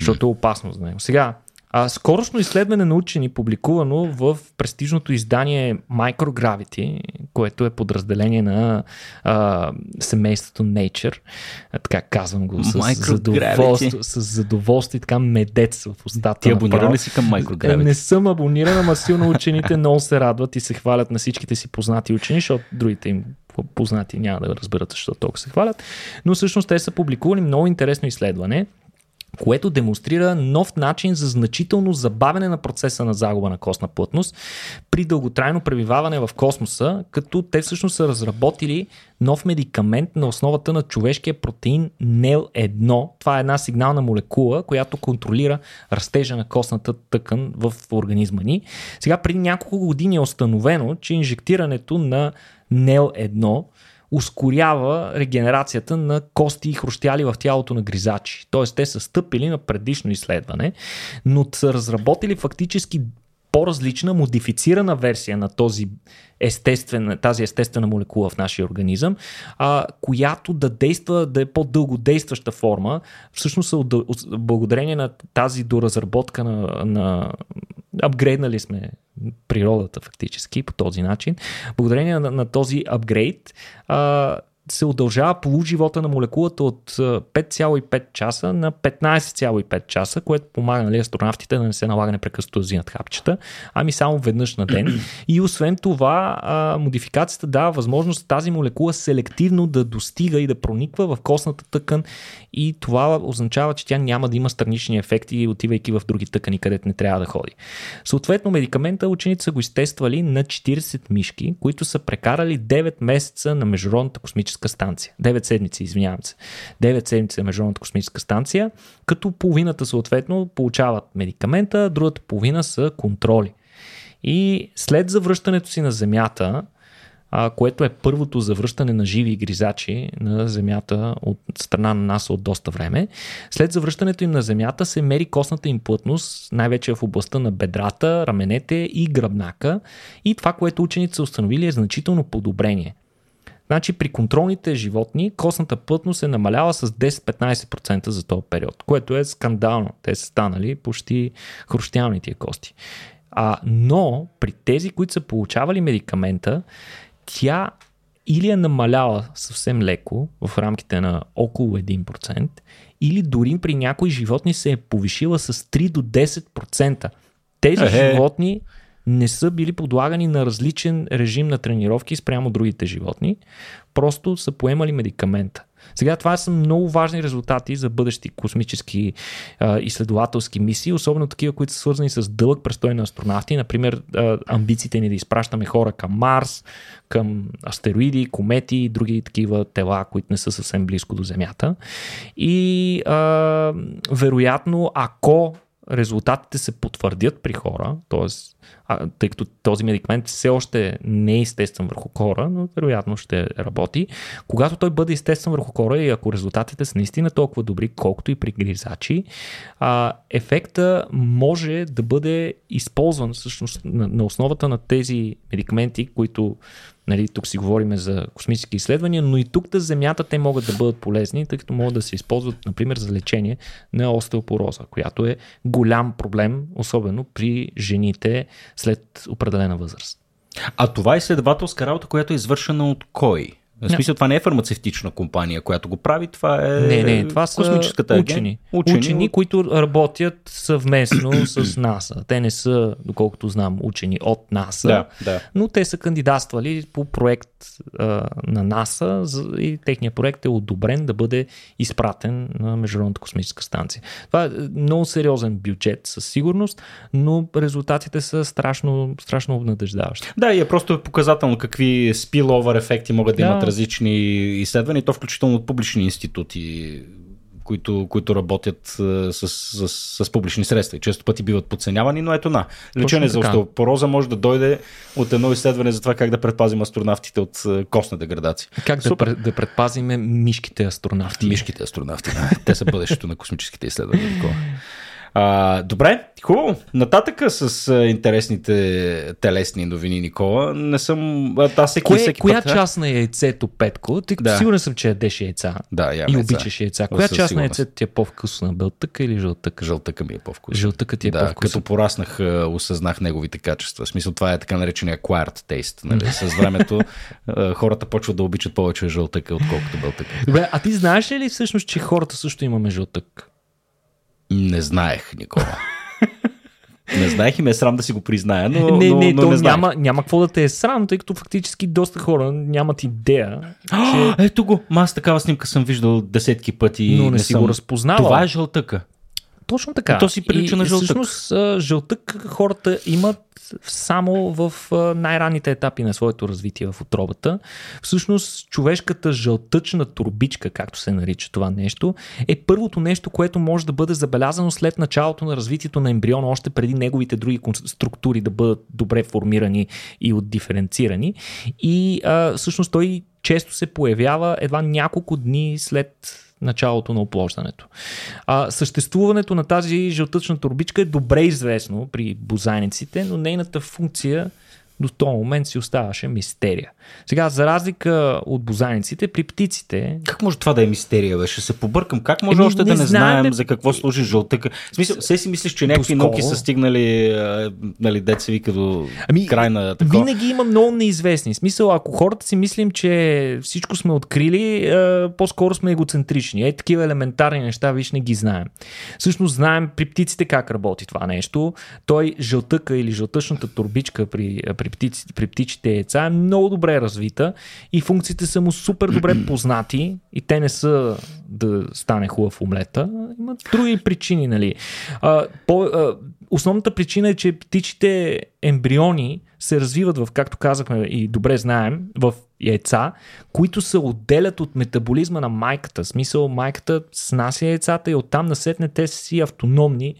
Защото е опасно за него. Сега, а, скорошно изследване на учени, публикувано в престижното издание Microgravity, което е подразделение на а, семейството Nature, а, така казвам го с задоволство, с задоволство и така медец в устата. Ти абонира ли си към Microgravity? Не съм абониран, ама силно учените много се радват и се хвалят на всичките си познати учени, защото другите им познати няма да разберат защо толкова се хвалят. Но всъщност те са публикували много интересно изследване, което демонстрира нов начин за значително забавяне на процеса на загуба на костна плътност при дълготрайно пребиваване в космоса, като те всъщност са разработили нов медикамент на основата на човешкия протеин NEL1. Това е една сигнална молекула, която контролира растежа на костната тъкан в организма ни. Сега преди няколко години е установено, че инжектирането на NEL1 ускорява регенерацията на кости и хрущяли в тялото на гризачи. Тоест те са стъпили на предишно изследване, но са разработили фактически по-различна, модифицирана версия на този естествен, тази естествена молекула в нашия организъм, а, която да действа, да е по-дълго действаща форма. Всъщност, благодарение на тази доразработка на, на апгрейднали сме природата фактически по този начин. Благодарение на, на този апгрейд, а, се удължава полуживота на молекулата от 5,5 часа на 15,5 часа, което помага нали, астронавтите да не се налага непрекъснато да взимат хапчета, ами само веднъж на ден. И освен това, модификацията дава възможност тази молекула селективно да достига и да прониква в костната тъкан и това означава, че тя няма да има странични ефекти, отивайки в други тъкани, където не трябва да ходи. Съответно, медикамента ученици са го изтествали на 40 мишки, които са прекарали 9 месеца на Международната космическа станция. 9 седмици, извинявам се. 9 седмици на Международната космическа станция, като половината съответно получават медикамента, другата половина са контроли. И след завръщането си на Земята, което е първото завръщане на живи гризачи на Земята от страна на НАСА от доста време. След завръщането им на Земята се мери костната им плътност, най-вече в областта на бедрата, раменете и гръбнака. И това, което учените са установили е значително подобрение. Значи при контролните животни костната плътност е намаляла с 10-15% за този период, което е скандално. Те са станали почти хрущялни тия кости. А, но при тези, които са получавали медикамента, тя или е намаляла съвсем леко в рамките на около 1%, или дори при някои животни се е повишила с 3 до 10%. Тези Ехе. животни не са били подлагани на различен режим на тренировки спрямо другите животни, просто са поемали медикамента. Сега това са много важни резултати за бъдещи космически а, изследователски мисии, особено такива, които са свързани с дълъг престой на астронавти. Например, а, амбициите ни да изпращаме хора към Марс, към астероиди, комети и други такива тела, които не са съвсем близко до Земята. И а, вероятно, ако резултатите се потвърдят при хора, т.е. тъй като този медикамент все още не е естествен върху хора, но вероятно ще работи. Когато той бъде естествен върху хора и ако резултатите са наистина толкова добри, колкото и при гризачи, а, ефекта може да бъде използван всъщност на, на основата на тези медикаменти, които Нали, тук си говорим за космически изследвания, но и тук на Земята те могат да бъдат полезни, тъй като могат да се използват, например, за лечение на остеопороза, която е голям проблем, особено при жените след определена възраст. А това е изследователска работа, която е извършена от кой? В смисъл, това не е фармацевтична компания, която го прави, това е не, не, това са космическата учени. Учени, учени от... които работят съвместно с НАСА. Те не са, доколкото знам, учени от НАСА, да, да. но те са кандидатствали по проект а, на НАСА и техният проект е одобрен да бъде изпратен на Международната космическа станция. Това е много сериозен бюджет със сигурност, но резултатите са страшно, страшно обнадеждаващи. Да, и е просто показателно какви спиловър ефекти могат да, да имат различни изследвания, то включително от публични институти, които, които работят с, с, с, с публични средства и често пъти биват подценявани, но ето на. Лечение за остеопороза може да дойде от едно изследване за това как да предпазим астронавтите от костна деградация. Как да, Супер. да предпазиме мишките астронавти? Мишките астронавти, да. Те са бъдещето на космическите изследвания. А, добре, хубаво. Нататъка с а, интересните телесни новини, Никола. Не съм... Аз всеки, Кое, всеки коя път, част на яйцето, Петко? Тъй като да. сигурен съм, че ядеш яйца. Да, и обичаш яйца. Коя част сигурност. на яйцето ти е по-вкусна? Белтъка или жълтъка? Жълтъка ми е по-вкусна. Жълтъка ти е да, по-вкусна. Като пораснах, осъзнах неговите качества. В смисъл, това е така наречения acquired taste. Нали? С времето хората почват да обичат повече жълтъка, отколкото белтъка. Добре, а ти знаеш ли всъщност, че хората също имаме жълтък? Не знаех, Никола. Не знаех и ме е срам да си го призная, но Не, но, не, но то не няма, няма какво да те е срам, тъй като фактически доста хора нямат идея. Че... Ето го, аз такава снимка съм виждал десетки пъти. Но не, не си съм... го разпознавал. Това е жълтъка. Точно така. То си прилича на жълтък. Всъщност жълтък хората имат само в най-ранните етапи на своето развитие в отробата. Всъщност човешката жълтъчна турбичка, както се нарича това нещо, е първото нещо, което може да бъде забелязано след началото на развитието на ембриона, още преди неговите други структури да бъдат добре формирани и отдиференцирани. И а, всъщност той често се появява едва няколко дни след началото на оплождането. А, съществуването на тази жълтъчна турбичка е добре известно при бозайниците, но нейната функция до този момент си оставаше мистерия. Сега, за разлика от бозайниците, при птиците... Как може това да е мистерия, бе? Ще се побъркам. Как може Еми, още не да не знаем, знаем за какво служи жълтъка? В смисъл, все си мислиш, че някакви науки са стигнали, нали, деца вика до ами, край на такова. Винаги има много неизвестни. В смисъл, ако хората си мислим, че всичко сме открили, по-скоро сме егоцентрични. Е, такива елементарни неща, виж, не ги знаем. Всъщност знаем при птиците как работи това нещо. Той жълтъка или жълтъчната турбичка при, при птиците, при птичите яйца е много добре развита и функциите са му супер добре познати и те не са да стане хубав омлета. Има други причини, нали. А, по, а, основната причина е, че птичите ембриони се развиват в, както казахме и добре знаем, в яйца, които се отделят от метаболизма на майката. В смисъл, майката снася яйцата и оттам насетне те си автономни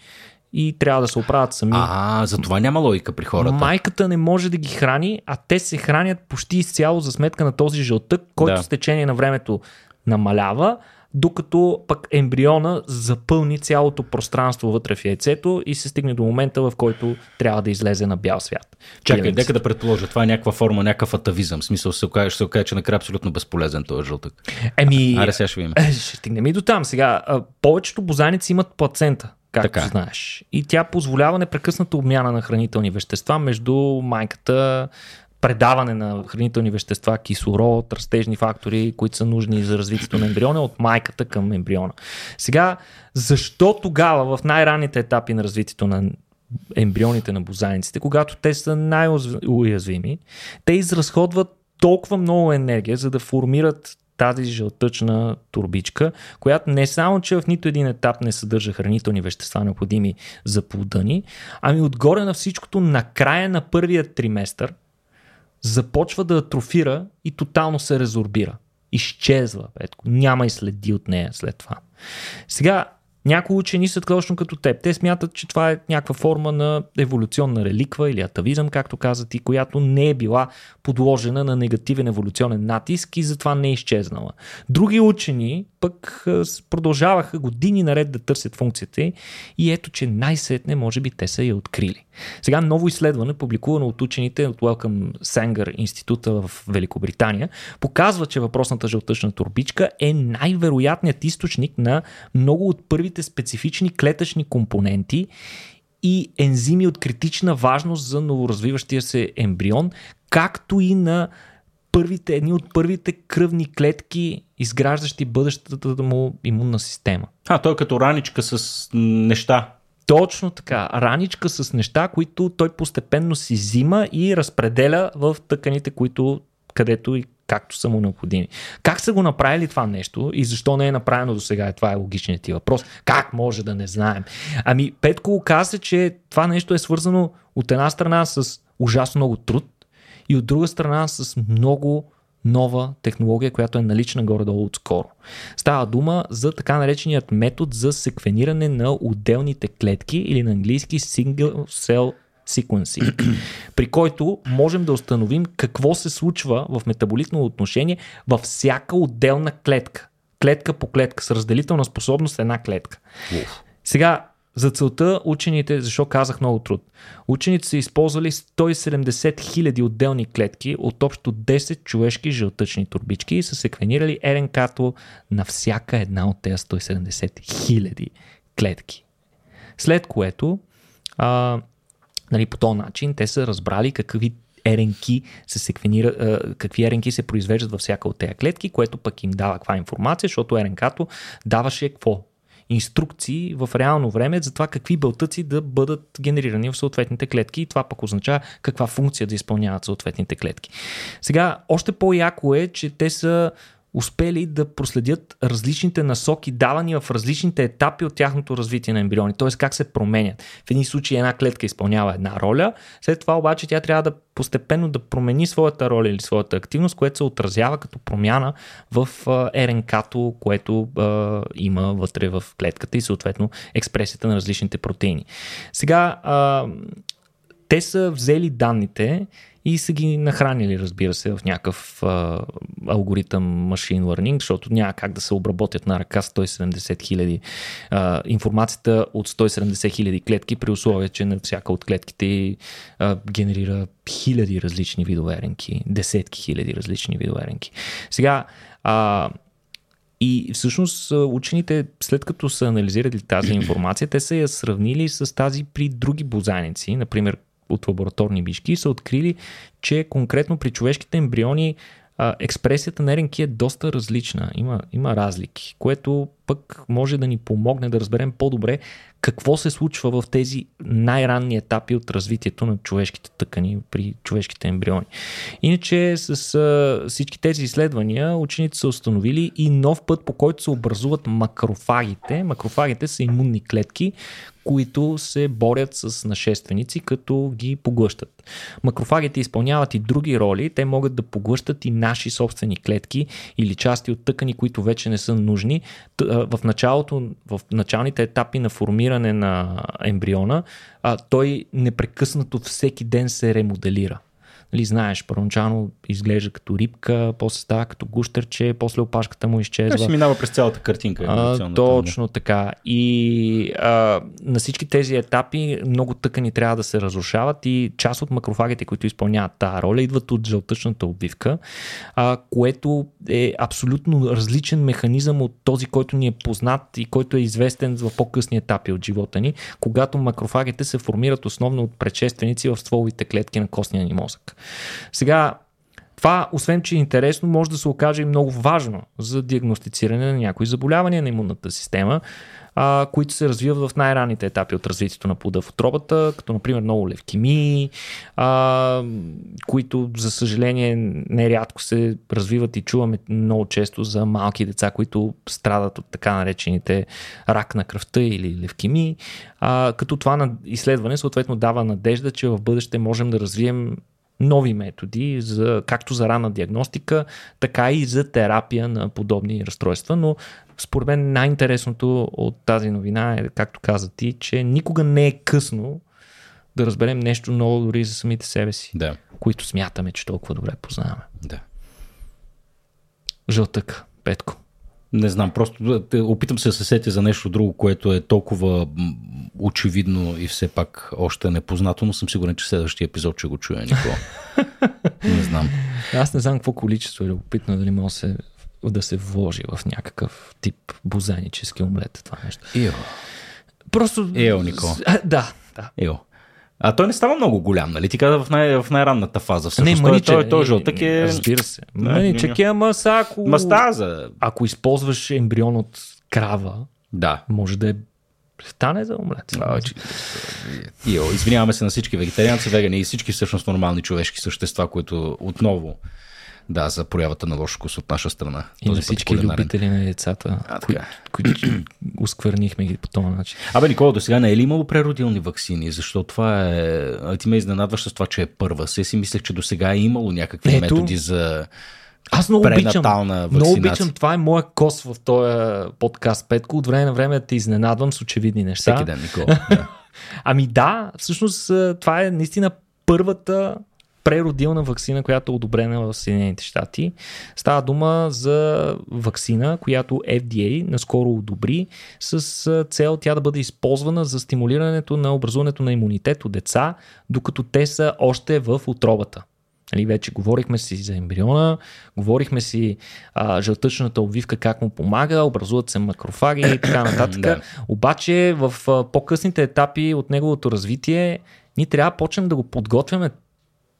и трябва да се оправят сами. А, за това няма логика при хората. Майката не може да ги храни, а те се хранят почти изцяло за сметка на този жълтък, който да. с течение на времето намалява, докато пък ембриона запълни цялото пространство вътре в яйцето и се стигне до момента, в който трябва да излезе на бял свят. Чакай, нека да предположа, това е някаква форма, някакъв атавизъм. В смисъл се окаже, се окаже че накрая е абсолютно безполезен този жълтък. Еми, Аре, сега ще видим. Е, ще стигнем и до там. Сега, повечето бозаници имат плацента както така. знаеш. И тя позволява непрекъсната обмяна на хранителни вещества между майката, предаване на хранителни вещества, кислород, растежни фактори, които са нужни за развитието на ембриона от майката към ембриона. Сега, защо тогава в най-ранните етапи на развитието на ембрионите на бозайниците, когато те са най-уязвими, те изразходват толкова много енергия, за да формират тази жълтъчна турбичка, която не само, че в нито един етап не съдържа хранителни вещества, необходими за плода ни, ами отгоре на всичкото, на края на първия триместър, започва да атрофира и тотално се резорбира. Изчезва, Петко. Няма и следи от нея след това. Сега, някои учени са точно като теб. Те смятат, че това е някаква форма на еволюционна реликва или атавизъм, както каза ти, която не е била подложена на негативен еволюционен натиск и затова не е изчезнала. Други учени пък продължаваха години наред да търсят функцията и ето, че най-сетне може би те са я открили. Сега ново изследване, публикувано от учените от Wellcome Sanger института в Великобритания, показва, че въпросната жълтъчна турбичка е най-вероятният източник на много от първите специфични клетъчни компоненти и ензими от критична важност за новоразвиващия се ембрион, както и на първите, едни от първите кръвни клетки, изграждащи бъдещата му имунна система. А, той е като раничка с неща. Точно така. Раничка с неща, които той постепенно си взима и разпределя в тъканите, които където и както са му необходими. Как са го направили това нещо и защо не е направено до сега? Това е логичният ти въпрос. Как може да не знаем? Ами, Петко каза, че това нещо е свързано от една страна с ужасно много труд и от друга страна с много нова технология, която е налична горе-долу отскоро. Става дума за така нареченият метод за секвениране на отделните клетки или на английски single cell sequencing, при който можем да установим какво се случва в метаболитно отношение във всяка отделна клетка. Клетка по клетка с разделителна способност една клетка. Уф. Сега, за целта учените, защо казах много труд, учените са използвали 170 000 отделни клетки от общо 10 човешки жълтъчни турбички и са секвенирали РНК-то на всяка една от тези 170 000 клетки. След което а, нали, по този начин те са разбрали какви РНК се секвенира, какви РНК се произвеждат във всяка от тези клетки, което пък им дава каква информация, защото РНК-то даваше какво? Инструкции в реално време за това какви белтъци да бъдат генерирани в съответните клетки и това пък означава каква функция да изпълняват съответните клетки. Сега, още по-яко е, че те са успели да проследят различните насоки, давани в различните етапи от тяхното развитие на ембриони, т.е. как се променят. В един случай една клетка изпълнява една роля, след това обаче тя трябва да постепенно да промени своята роля или своята активност, което се отразява като промяна в РНК-то, което а, има вътре в клетката и съответно експресията на различните протеини. Сега, а, те са взели данните и са ги нахранили, разбира се, в някакъв а, алгоритъм Machine Learning, защото няма как да се обработят на ръка 170 хиляди информацията от 170 хиляди клетки, при условие, че на всяка от клетките а, генерира хиляди различни видове ренки, десетки хиляди различни видове ренки. Сега, а, и всъщност учените, след като са анализирали тази информация, те са я сравнили с тази при други бозайници, например от лабораторни бишки, са открили, че конкретно при човешките ембриони експресията на РНК е доста различна. Има, има разлики, което пък може да ни помогне да разберем по-добре какво се случва в тези най-ранни етапи от развитието на човешките тъкани при човешките ембриони. Иначе с а, всички тези изследвания учените са установили и нов път, по който се образуват макрофагите. Макрофагите са имунни клетки, които се борят с нашественици, като ги поглъщат. Макрофагите изпълняват и други роли. Те могат да поглъщат и наши собствени клетки или части от тъкани, които вече не са нужни. В началото, в началните етапи на формиране на ембриона, той непрекъснато всеки ден се ремоделира нали, знаеш, първоначално изглежда като рибка, после става като гущерче, после опашката му изчезва. Това си минава през цялата картинка. А, точно така. И а, на всички тези етапи много тъкани трябва да се разрушават и част от макрофагите, които изпълняват тази роля, идват от жълтъчната обвивка, а, което е абсолютно различен механизъм от този, който ни е познат и който е известен в по-късни етапи от живота ни, когато макрофагите се формират основно от предшественици в стволовите клетки на костния ни мозък. Сега, това, освен че е интересно, може да се окаже и много важно за диагностициране на някои заболявания на имунната система, а, които се развиват в най-ранните етапи от развитието на плода в отробата, като например много левкемии, а, които за съжаление нерядко се развиват и чуваме много често за малки деца, които страдат от така наречените рак на кръвта или левкемии, а, като това изследване съответно дава надежда, че в бъдеще можем да развием нови методи, за, както за ранна диагностика, така и за терапия на подобни разстройства, но според мен най-интересното от тази новина е, както каза ти, че никога не е късно да разберем нещо ново дори за самите себе си, да. които смятаме, че толкова добре познаваме. Да. Жълтък, Петко. Не знам, просто опитам се да се сетя за нещо друго, което е толкова очевидно и все пак още непознато, но съм сигурен, че следващия епизод ще го чуя Никола. не знам. Аз не знам какво количество е любопитно, дали може се, да се вложи в някакъв тип бозанически омлет това нещо. Ио. Просто... Ио, Никола. Да, да. Ио. А той не става много голям, нали? Ти каза в, най- в най-ранната фаза. Всъщност, не, маниче, той, той, той жълтък е... Разбира се. Маничък е, ама са, ако... Ма става за... Ако използваш ембрион от крава, да. може да е стане за омлет. А, че... Йо, извиняваме се на всички вегетарианци, вегани и всички всъщност нормални човешки същества, които отново да, за проявата на лош вкус от наша страна. И на всички любители на децата, а, които, които осквернихме ги по този начин. Абе, Никола, до сега не е ли имало преродилни вакцини? Защото това е... Ти ме изненадваш с това, че е първа. Се си мислех, че до сега е имало някакви Ето, методи за аз много обичам, много обичам, това е моя кос в този подкаст, Петко. От време на време те изненадвам с очевидни неща. Всеки ден, Никола. Да. ами да, всъщност това е наистина първата преродилна вакцина, която е одобрена в Съединените щати. Става дума за вакцина, която FDA наскоро одобри с цел тя да бъде използвана за стимулирането на образуването на имунитет от деца, докато те са още в отробата. Нали, вече говорихме си за ембриона, говорихме си а, жълтъчната обвивка как му помага, образуват се макрофаги и така нататък. да. Обаче в а, по-късните етапи от неговото развитие ние трябва да почнем да го подготвяме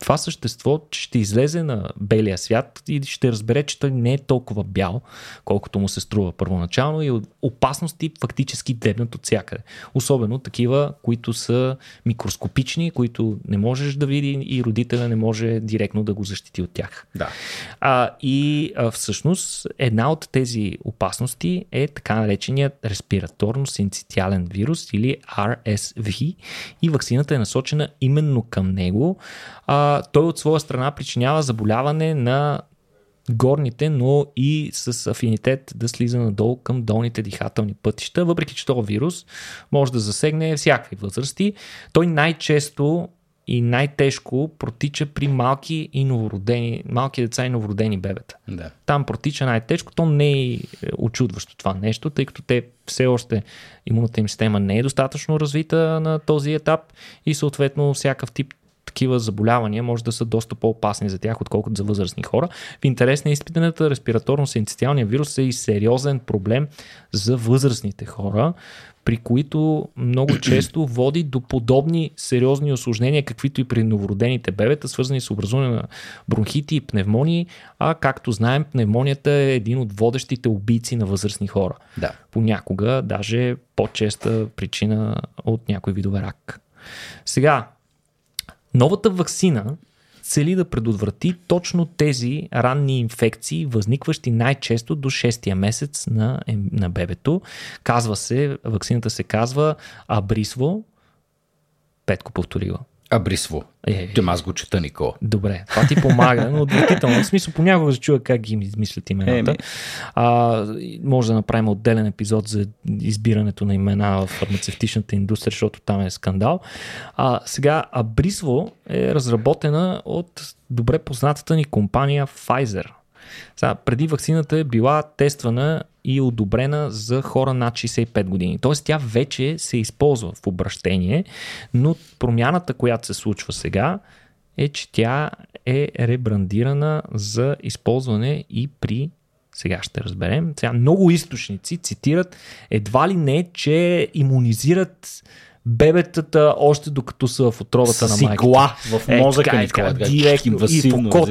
това същество ще излезе на белия свят и ще разбере, че той не е толкова бял, колкото му се струва първоначално и опасности фактически дебнат от всякъде. Особено такива, които са микроскопични, които не можеш да види и родителя не може директно да го защити от тях. Да. А, и а, всъщност една от тези опасности е така нареченият респираторно-синцитиален вирус или RSV и вакцината е насочена именно към него. А, той от своя страна причинява заболяване на горните, но и с афинитет да слиза надолу към долните дихателни пътища, въпреки че този вирус може да засегне всякакви възрасти. Той най-често и най-тежко протича при малки и новородени, малки деца и новородени бебета. Да. Там протича най-тежко. То не е очудващо това нещо, тъй като те все още имунната им система не е достатъчно развита на този етап и съответно всякакъв тип такива заболявания може да са доста по-опасни за тях, отколкото за възрастни хора. В интерес на изпитаната респираторно-синцитиалния вирус е и сериозен проблем за възрастните хора, при които много често води до подобни сериозни осложнения, каквито и при новородените бебета, свързани с образуване на бронхити и пневмонии, а както знаем, пневмонията е един от водещите убийци на възрастни хора. Да. Понякога даже по-честа причина от някои видове рак. Сега, новата вакцина цели да предотврати точно тези ранни инфекции, възникващи най-често до 6-я месец на, на бебето. Казва се, вакцината се казва Абрисво. Петко повторила. Абрисво. Е, Тем аз го чета, Нико. Добре, това ти помага, но отвратително. В смисъл, понякога се как ги измислят имената. Е, а, може да направим отделен епизод за избирането на имена в фармацевтичната индустрия, защото там е скандал. А, сега, Абрисво е разработена от добре познатата ни компания Pfizer. Сега, преди вакцината е била тествана и одобрена за хора над 65 години. Тоест тя вече се използва в обращение, но промяната, която се случва сега, е, че тя е ребрандирана за използване и при сега ще разберем. Сега много източници цитират едва ли не, че иммунизират бебетата още докато са в отробата на майката. Игла в мозъка е, така, така, директно и в код.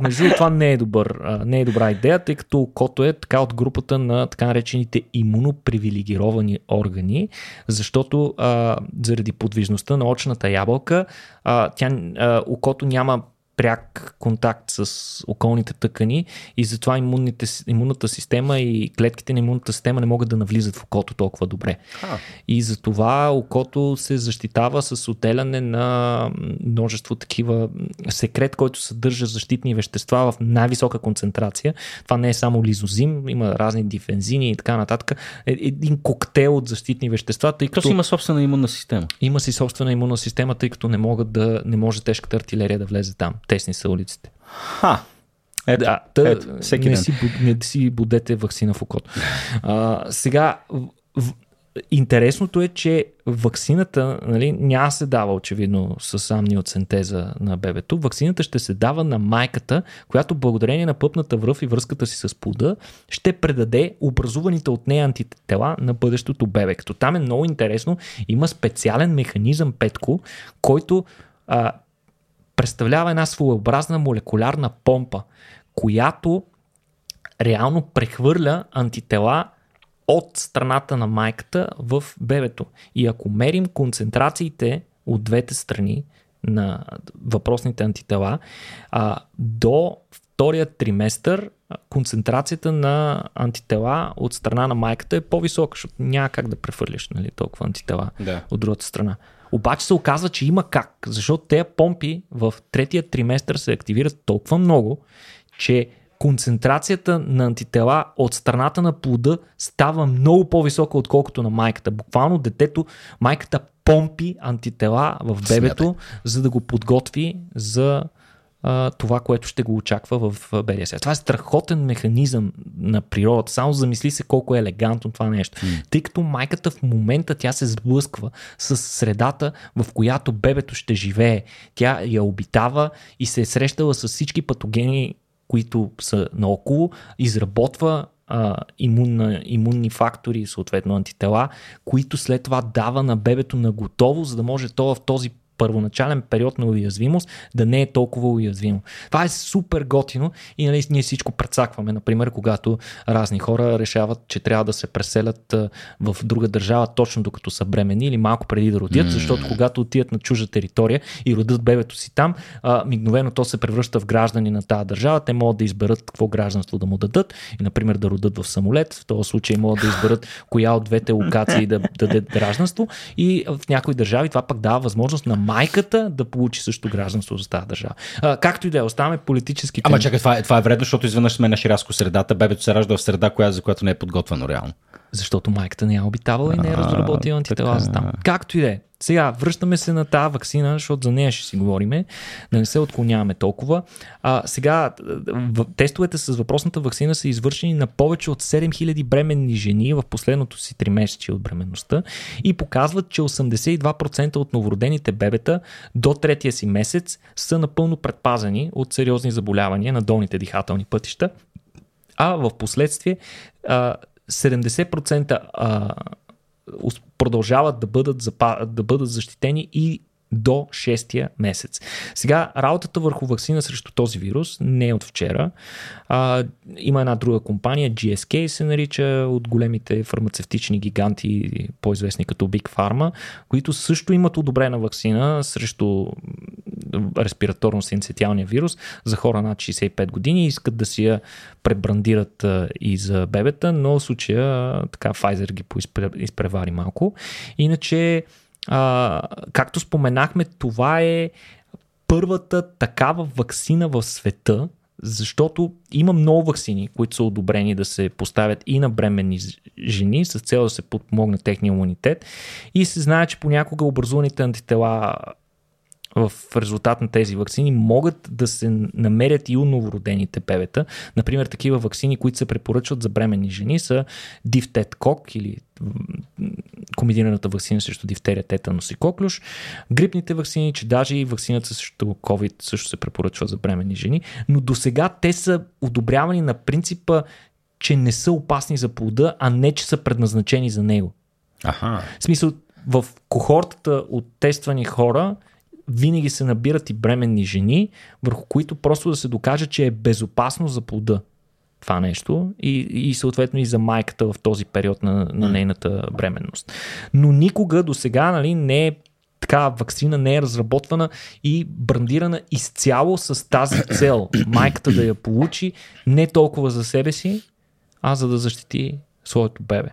Между това не е, добър, не е добра идея, тъй като окото е така от групата на така наречените имунопривилегировани органи, защото а, заради подвижността на очната ябълка, а, тя, а, окото няма пряк контакт с околните тъкани и затова имунните, имунната система и клетките на имунната система не могат да навлизат в окото толкова добре. А. И затова окото се защитава с отделяне на множество такива секрет, който съдържа защитни вещества в най-висока концентрация. Това не е само лизозим, има разни дифензини и така нататък. Е, един коктейл от защитни вещества, тъй като... То си има собствена имунна система. Има си собствена имунна система, тъй като не могат да, не може тежката артилерия да влезе там тесни са улиците. Ха! Ето, да, тъ, ето, всеки не, ден. Си, не си будете вакцина в окото. А, сега, в, интересното е, че вакцината нали, няма се дава очевидно с амниоцентеза на бебето. Вакцината ще се дава на майката, която благодарение на пъпната връв и връзката си с плода ще предаде образуваните от нея антитела на бъдещото бебе. Като там е много интересно, има специален механизъм Петко, който а, представлява една своеобразна молекулярна помпа, която реално прехвърля антитела от страната на майката в бебето. И ако мерим концентрациите от двете страни на въпросните антитела, а, до втория триместър концентрацията на антитела от страна на майката е по-висока, защото няма как да прехвърляш нали, толкова антитела да. от другата страна. Обаче се оказва, че има как, защото тези помпи в третия триместър се активират толкова много, че концентрацията на антитела от страната на плода става много по-висока, отколкото на майката. Буквално детето, майката помпи антитела в бебето, Смятай. за да го подготви за а, това, което ще го очаква в белия свят. Това е страхотен механизъм на природата. Само замисли се колко е елегантно това нещо. Mm. Тъй като майката в момента тя се сблъсква с средата, в която бебето ще живее. Тя я обитава и се е срещала с всички патогени, които са наоколо, изработва а, имунна, имунни фактори, съответно антитела, които след това дава на бебето на готово, за да може то в този първоначален период на уязвимост да не е толкова уязвимо. Това е супер готино и нали, ние всичко прецакваме. Например, когато разни хора решават, че трябва да се преселят в друга държава точно докато са бремени или малко преди да родят, mm. защото когато отидат на чужа територия и родят бебето си там, а, мигновено то се превръща в граждани на тази държава. Те могат да изберат какво гражданство да му дадат и, например, да родят в самолет. В този случай могат да изберат коя от двете локации да дадат гражданство и в някои държави това пък дава възможност на майката да получи също гражданство за тази държава. А, както и да е, оставаме политически. Ама чакай, това е, това е вредно, защото изведнъж сме на шираско средата. Бебето се ражда в среда, коя, за която не е подготвено реално. Защото майката не е обитавала и не е разработила антитела за там. Както и да е. Сега, връщаме се на тази вакцина, защото за нея ще си говориме, да не се отклоняваме толкова. А, сега, тестовете с въпросната вакцина са извършени на повече от 7000 бременни жени в последното си тримесечие от бременността и показват, че 82% от новородените бебета до третия си месец са напълно предпазени от сериозни заболявания на долните дихателни пътища, а в последствие 70% а, продължават да бъдат, запа, да бъдат защитени и до 6-я месец. Сега, работата върху вакцина срещу този вирус не е от вчера. А, има една друга компания, GSK се нарича, от големите фармацевтични гиганти, по-известни като Big Pharma, които също имат одобрена вакцина срещу респираторно-синцитиалния вирус за хора над 65 години и искат да си я пребрандират и за бебета, но в случая така Pfizer ги изпревари малко. Иначе а, както споменахме, това е първата такава вакцина в света, защото има много вакцини, които са одобрени да се поставят и на бременни жени с цел да се подпомогне техния имунитет. И се знае, че понякога образуваните антитела в резултат на тези вакцини могат да се намерят и у новородените бебета. Например, такива вакцини, които се препоръчват за бременни жени са Дифтет-кок или комбинираната вакцина срещу дифтерия, тетанус и коклюш, грипните вакцини, че даже и вакцината срещу COVID също се препоръчва за бременни жени, но до сега те са одобрявани на принципа, че не са опасни за плода, а не, че са предназначени за него. Аха. В смисъл, в кохортата от тествани хора винаги се набират и бременни жени, върху които просто да се докаже, че е безопасно за плода това нещо и, и съответно и за майката в този период на, на нейната бременност. Но никога до сега нали, не е така вакцина не е разработвана и брандирана изцяло с тази цел. Майката да я получи не толкова за себе си, а за да защити своето бебе.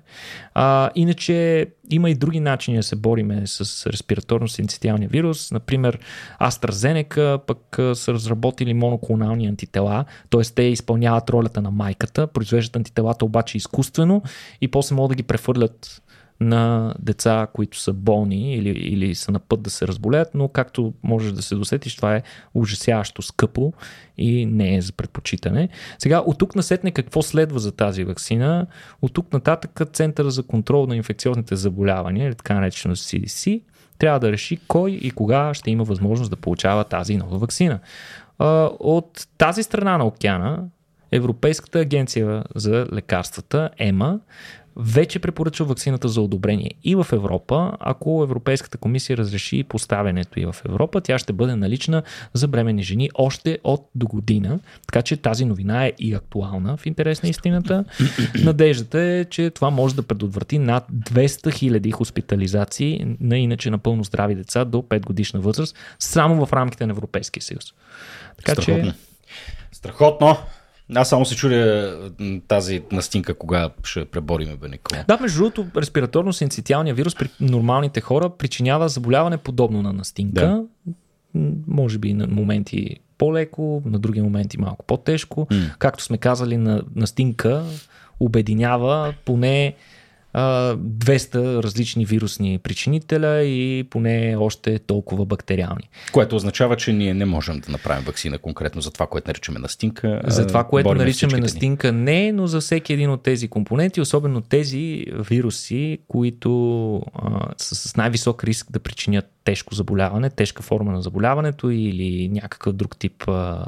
А, иначе има и други начини да се бориме с респираторно-синцитиалния вирус. Например, AstraZeneca пък са разработили моноклонални антитела, т.е. те изпълняват ролята на майката, произвеждат антителата обаче изкуствено и после могат да ги прехвърлят на деца, които са болни или, или са на път да се разболеят, но както можеш да се досетиш, това е ужасяващо скъпо и не е за предпочитане. Сега, от тук насетне какво следва за тази вакцина? От тук нататък Центъра за контрол на инфекциозните заболявания, или така наречено CDC, трябва да реши кой и кога ще има възможност да получава тази нова вакцина. От тази страна на океана, Европейската агенция за лекарствата, ЕМА, вече препоръчва вакцината за одобрение и в Европа. Ако Европейската комисия разреши поставянето и в Европа, тя ще бъде налична за бремени жени още от до година. Така че тази новина е и актуална в интерес на истината. Надеждата е, че това може да предотврати над 200 000 хоспитализации на иначе напълно здрави деца до 5 годишна възраст, само в рамките на Европейския съюз. Така Страхотно. че. Страхотно. Аз само се чудя тази настинка кога ще пребориме бе Никола. Да, между другото, респираторно-синцитиалния вирус при нормалните хора причинява заболяване подобно на настинка. Да. Може би на моменти по-леко, на други моменти малко по-тежко. Mm. Както сме казали, на настинка обединява поне 200 различни вирусни причинителя и поне още толкова бактериални. Което означава, че ние не можем да направим вакцина конкретно за това, което наричаме настинка. За това, което наричаме настинка не, но за всеки един от тези компоненти, особено тези вируси, които а, са с най-висок риск да причинят тежко заболяване, тежка форма на заболяването или някакъв друг тип а,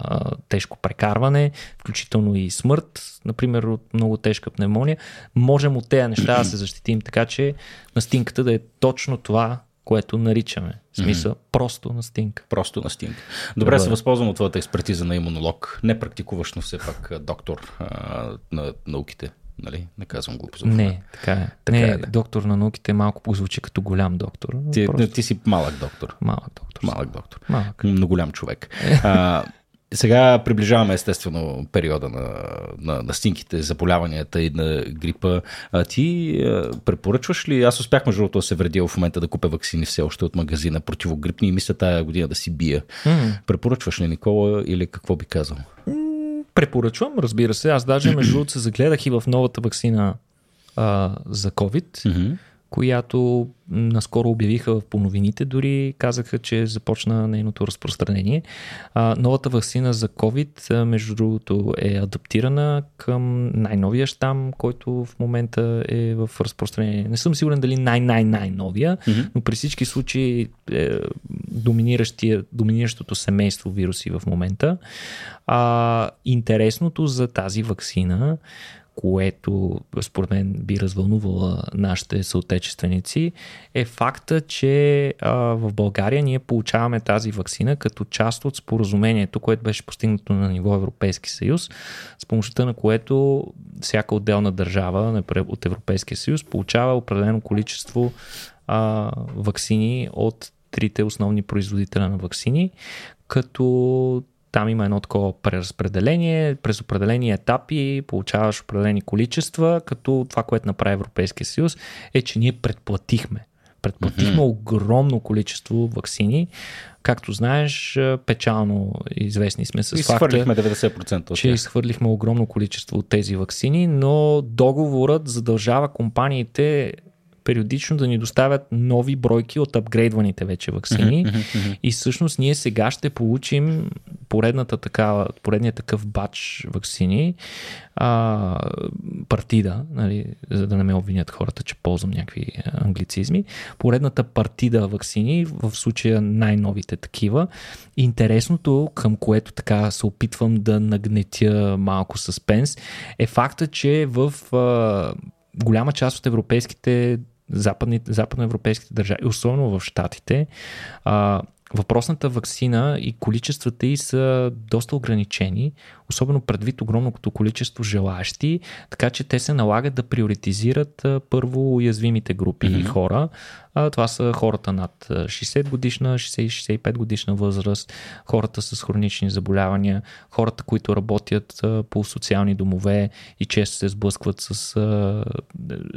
тежко прекарване, включително и смърт, например от много тежка пневмония, можем от тези неща да се защитим така, че настинката да е точно това, което наричаме. В смисъл, mm-hmm. просто настинка. Просто настинка. Добре, Добре, се възползвам от твоята експертиза на имунолог, не практикуваш, но все пак доктор а, на науките. Нали? Не казвам глупо. Не, така е. Така не, е, да. доктор на науките малко звучи като голям доктор. Ти, просто... ти си малък доктор. Малък доктор. Малък доктор. Малък. Но голям човек. а, сега приближаваме естествено периода на, на, на стинките, заболяванията и на грипа. А ти а, препоръчваш ли? Аз успях между другото да се вредя в момента да купя вакцини все още от магазина противогрипни и мисля тая година да си бия. Mm. Препоръчваш ли Никола или какво би казал? Препоръчвам, разбира се. Аз даже между другото се загледах и в новата вакцина а, за COVID. Mm-hmm която наскоро обявиха в половините, дори казаха, че започна нейното разпространение. А, новата вакцина за COVID, между другото, е адаптирана към най-новия щам, който в момента е в разпространение. Не съм сигурен дали най-най-най-новия, mm-hmm. но при всички случаи е, доминиращото семейство вируси в момента. А, интересното за тази вакцина което според мен би развълнувала нашите съотечественици, е факта, че в България ние получаваме тази вакцина като част от споразумението, което беше постигнато на ниво Европейски съюз, с помощта на което всяка отделна държава от Европейския съюз получава определено количество а, вакцини от трите основни производителя на вакцини, като там има едно такова преразпределение, през определени етапи получаваш определени количества, като това, което направи Европейския съюз е, че ние предплатихме. Предплатихме mm-hmm. огромно количество вакцини. Както знаеш, печално известни сме с факта, 90% че изхвърлихме огромно количество от тези вакцини, но договорът задължава компаниите периодично да ни доставят нови бройки от апгрейдваните вече вакцини. и всъщност ние сега ще получим поредната такава, поредния такъв бач вакцини, а, партида, нали, за да не ме обвинят хората, че ползвам някакви англицизми. Поредната партида вакцини, в случая най-новите такива. Интересното, към което така се опитвам да нагнетя малко съспенс, е факта, че в а, голяма част от европейските западните, западноевропейските държави, особено в Штатите, а, въпросната вакцина и количествата й са доста ограничени, особено предвид огромното количество желащи, така че те се налагат да приоритизират първо уязвимите групи mm-hmm. хора. А, това са хората над 60 годишна, 60-65 годишна възраст, хората с хронични заболявания, хората, които работят по социални домове и често се сблъскват с... А,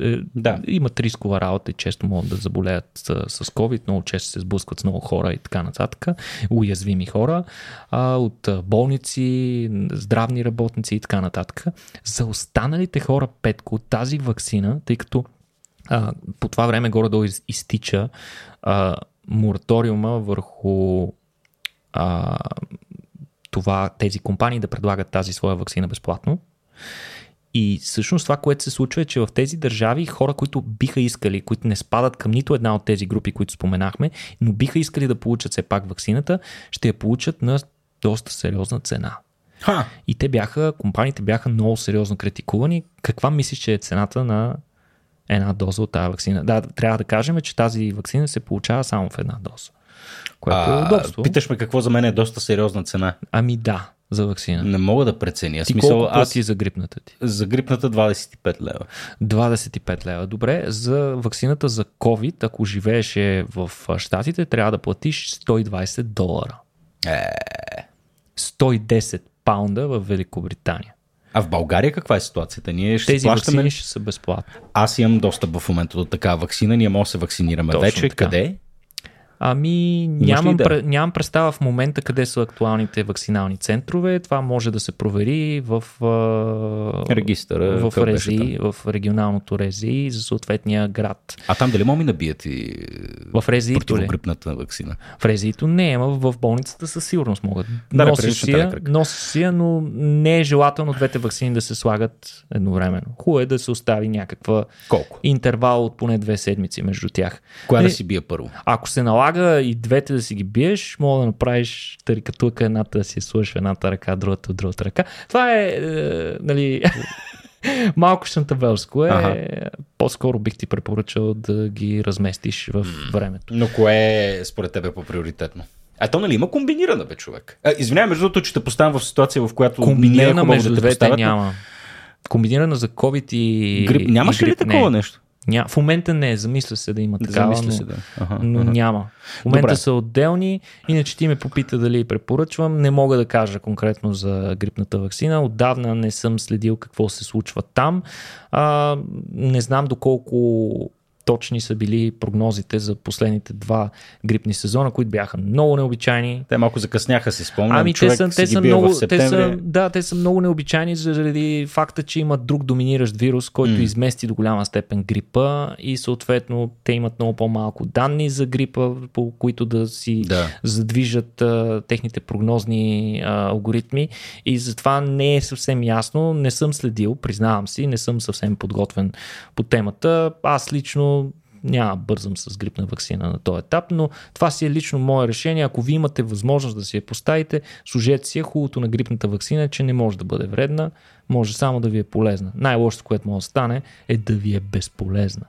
е, да. Имат рискова работа и често могат да заболеят с COVID, много често се сблъскват с много хора и така нататък. Уязвими хора а, от болници, здравни работници и така нататък. За останалите хора, Петко, тази вакцина, тъй като а, по това време горе-долу из, изтича а, мораториума върху а, това, тези компании да предлагат тази своя вакцина безплатно. И всъщност това, което се случва е, че в тези държави хора, които биха искали, които не спадат към нито една от тези групи, които споменахме, но биха искали да получат все пак вакцината, ще я получат на доста сериозна цена. Ха. И те бяха, компаниите бяха много сериозно критикувани. Каква мислиш, че е цената на една доза от тази вакцина? Да, трябва да кажем, че тази вакцина се получава само в една доза. Което е а, е удобство. Питаш ме какво за мен е доста сериозна цена. Ами да, за вакцина. Не мога да преценя. Ти смисъл, колко аз... за грипната ти? За грипната 25 лева. 25 лева. Добре, за вакцината за COVID, ако живееше в Штатите, трябва да платиш 120 долара. Е... 110 паунда в Великобритания. А в България каква е ситуацията? Ние ще Тези плащаме... вакцини ще са безплатни. Аз имам достъп в момента до такава вакцина. Ние можем да се вакцинираме Точно вече. Така. Къде? Ами, нямам, да? нямам представа в момента къде са актуалните вакцинални центрове. Това може да се провери в регистъра, в, рези, в регионалното рези за съответния град. А там дали могат да бият и в резито противогрипната вакцина? В резито не, ама в болницата със сигурност могат. Да, носи си, я, носи си я, но не е желателно двете вакцини да се слагат едновременно. Хубаво е да се остави някаква Колко? интервал от поне две седмици между тях. Коя да си бие първо? Ако се налага налага и двете да си ги биеш, мога да направиш тарикатулка, едната да си сложиш в едната ръка, другата от другата ръка. Това е, е нали, малко шантавелско е. Ага. По-скоро бих ти препоръчал да ги разместиш в времето. Но кое е според тебе по-приоритетно? А то нали има комбинирана бе човек? Извинявай, между другото, че те поставям в ситуация, в която комбинирана между да двете няма. Комбинирана за COVID и. Грип. Нямаше ли такова не. нещо? Ня... В момента не, замисля се да има такава, но, се, да. Аха, но аха. няма. В момента Добре. са отделни, иначе ти ме попита дали препоръчвам. Не мога да кажа конкретно за грипната вакцина. Отдавна не съм следил какво се случва там. А, не знам доколко точни са били прогнозите за последните два грипни сезона, които бяха много необичайни. Те малко закъсняха, си спомням. Ами те са, те са много, те са, да, те са много необичайни заради факта, че има друг доминиращ вирус, който mm. измести до голяма степен грипа и съответно те имат много по-малко данни за грипа, по които да си да. задвижат а, техните прогнозни а, алгоритми и затова не е съвсем ясно, не съм следил, признавам си, не съм съвсем подготвен по темата. Аз лично няма бързам с грипна вакцина на този етап, но това си е лично мое решение. Ако ви имате възможност да си я поставите, служете си е хубавото на грипната вакцина, че не може да бъде вредна, може само да ви е полезна. Най-лошото, което може да стане, е да ви е безполезна.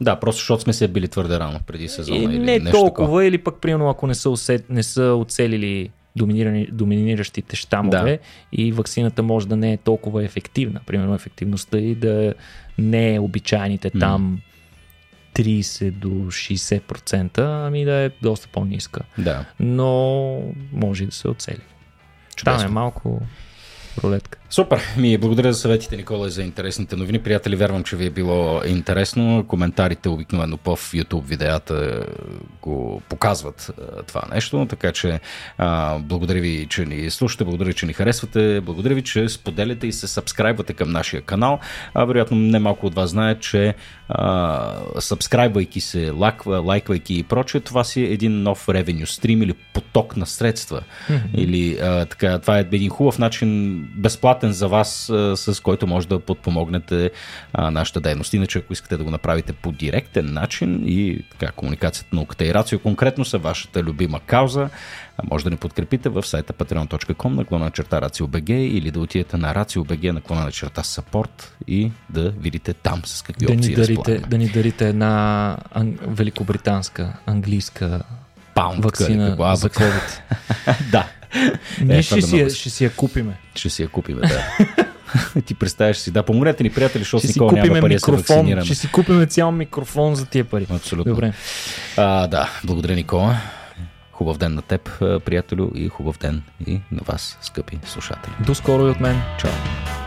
Да, просто защото сме се били твърде рано преди сезона. И или не нещо толкова, такова. или пък, примерно, ако не са, усет, не са оцелили доминиращите щамове да. и вакцината може да не е толкова ефективна. Примерно ефективността и да не е обичайните mm. Там 30 до 60%, ами да е доста по-ниска. Да. Но може да се оцели. Чудесно. Там е малко рулетка. Супер! Ми благодаря за съветите, Никола, и за интересните новини. Приятели, вярвам, че ви е било интересно. Коментарите обикновено по YouTube видеята го показват това нещо, така че а, благодаря ви, че ни слушате, благодаря, че ни харесвате, благодаря ви, че споделяте и се сабскрайбвате към нашия канал. А, вероятно, не малко от вас знаят, че сабскрайбвайки се, лайква, лайквайки и прочее, това си е един нов ревеню стрим или поток на средства. Mm-hmm. Или а, така, това е един хубав начин, безплатен за вас, с който може да подпомогнете нашата дейност. Иначе, ако искате да го направите по директен начин и така, комуникацията, науката и рацио конкретно са вашата любима кауза, може да ни подкрепите в сайта patreon.com наклона на черта RACIO.BG или да отидете на RACIO.BG наклона на черта support и да видите там с какви да опции ни дарите, Да ни дарите една ан... великобританска, английска Паунд, вакцина за COVID. да. Ние е, ще, си, ще си я купиме. Ще си я купиме, да. ти представяш си. Да, помогнете ни, приятели, защото Никола няма пари микрофон, да се Ще си купиме цял микрофон за тия пари. Абсолютно. Добре. А, да, благодаря, Никола. Хубав ден на теб, приятелю, и хубав ден и на вас, скъпи слушатели. До скоро и от мен. Чао.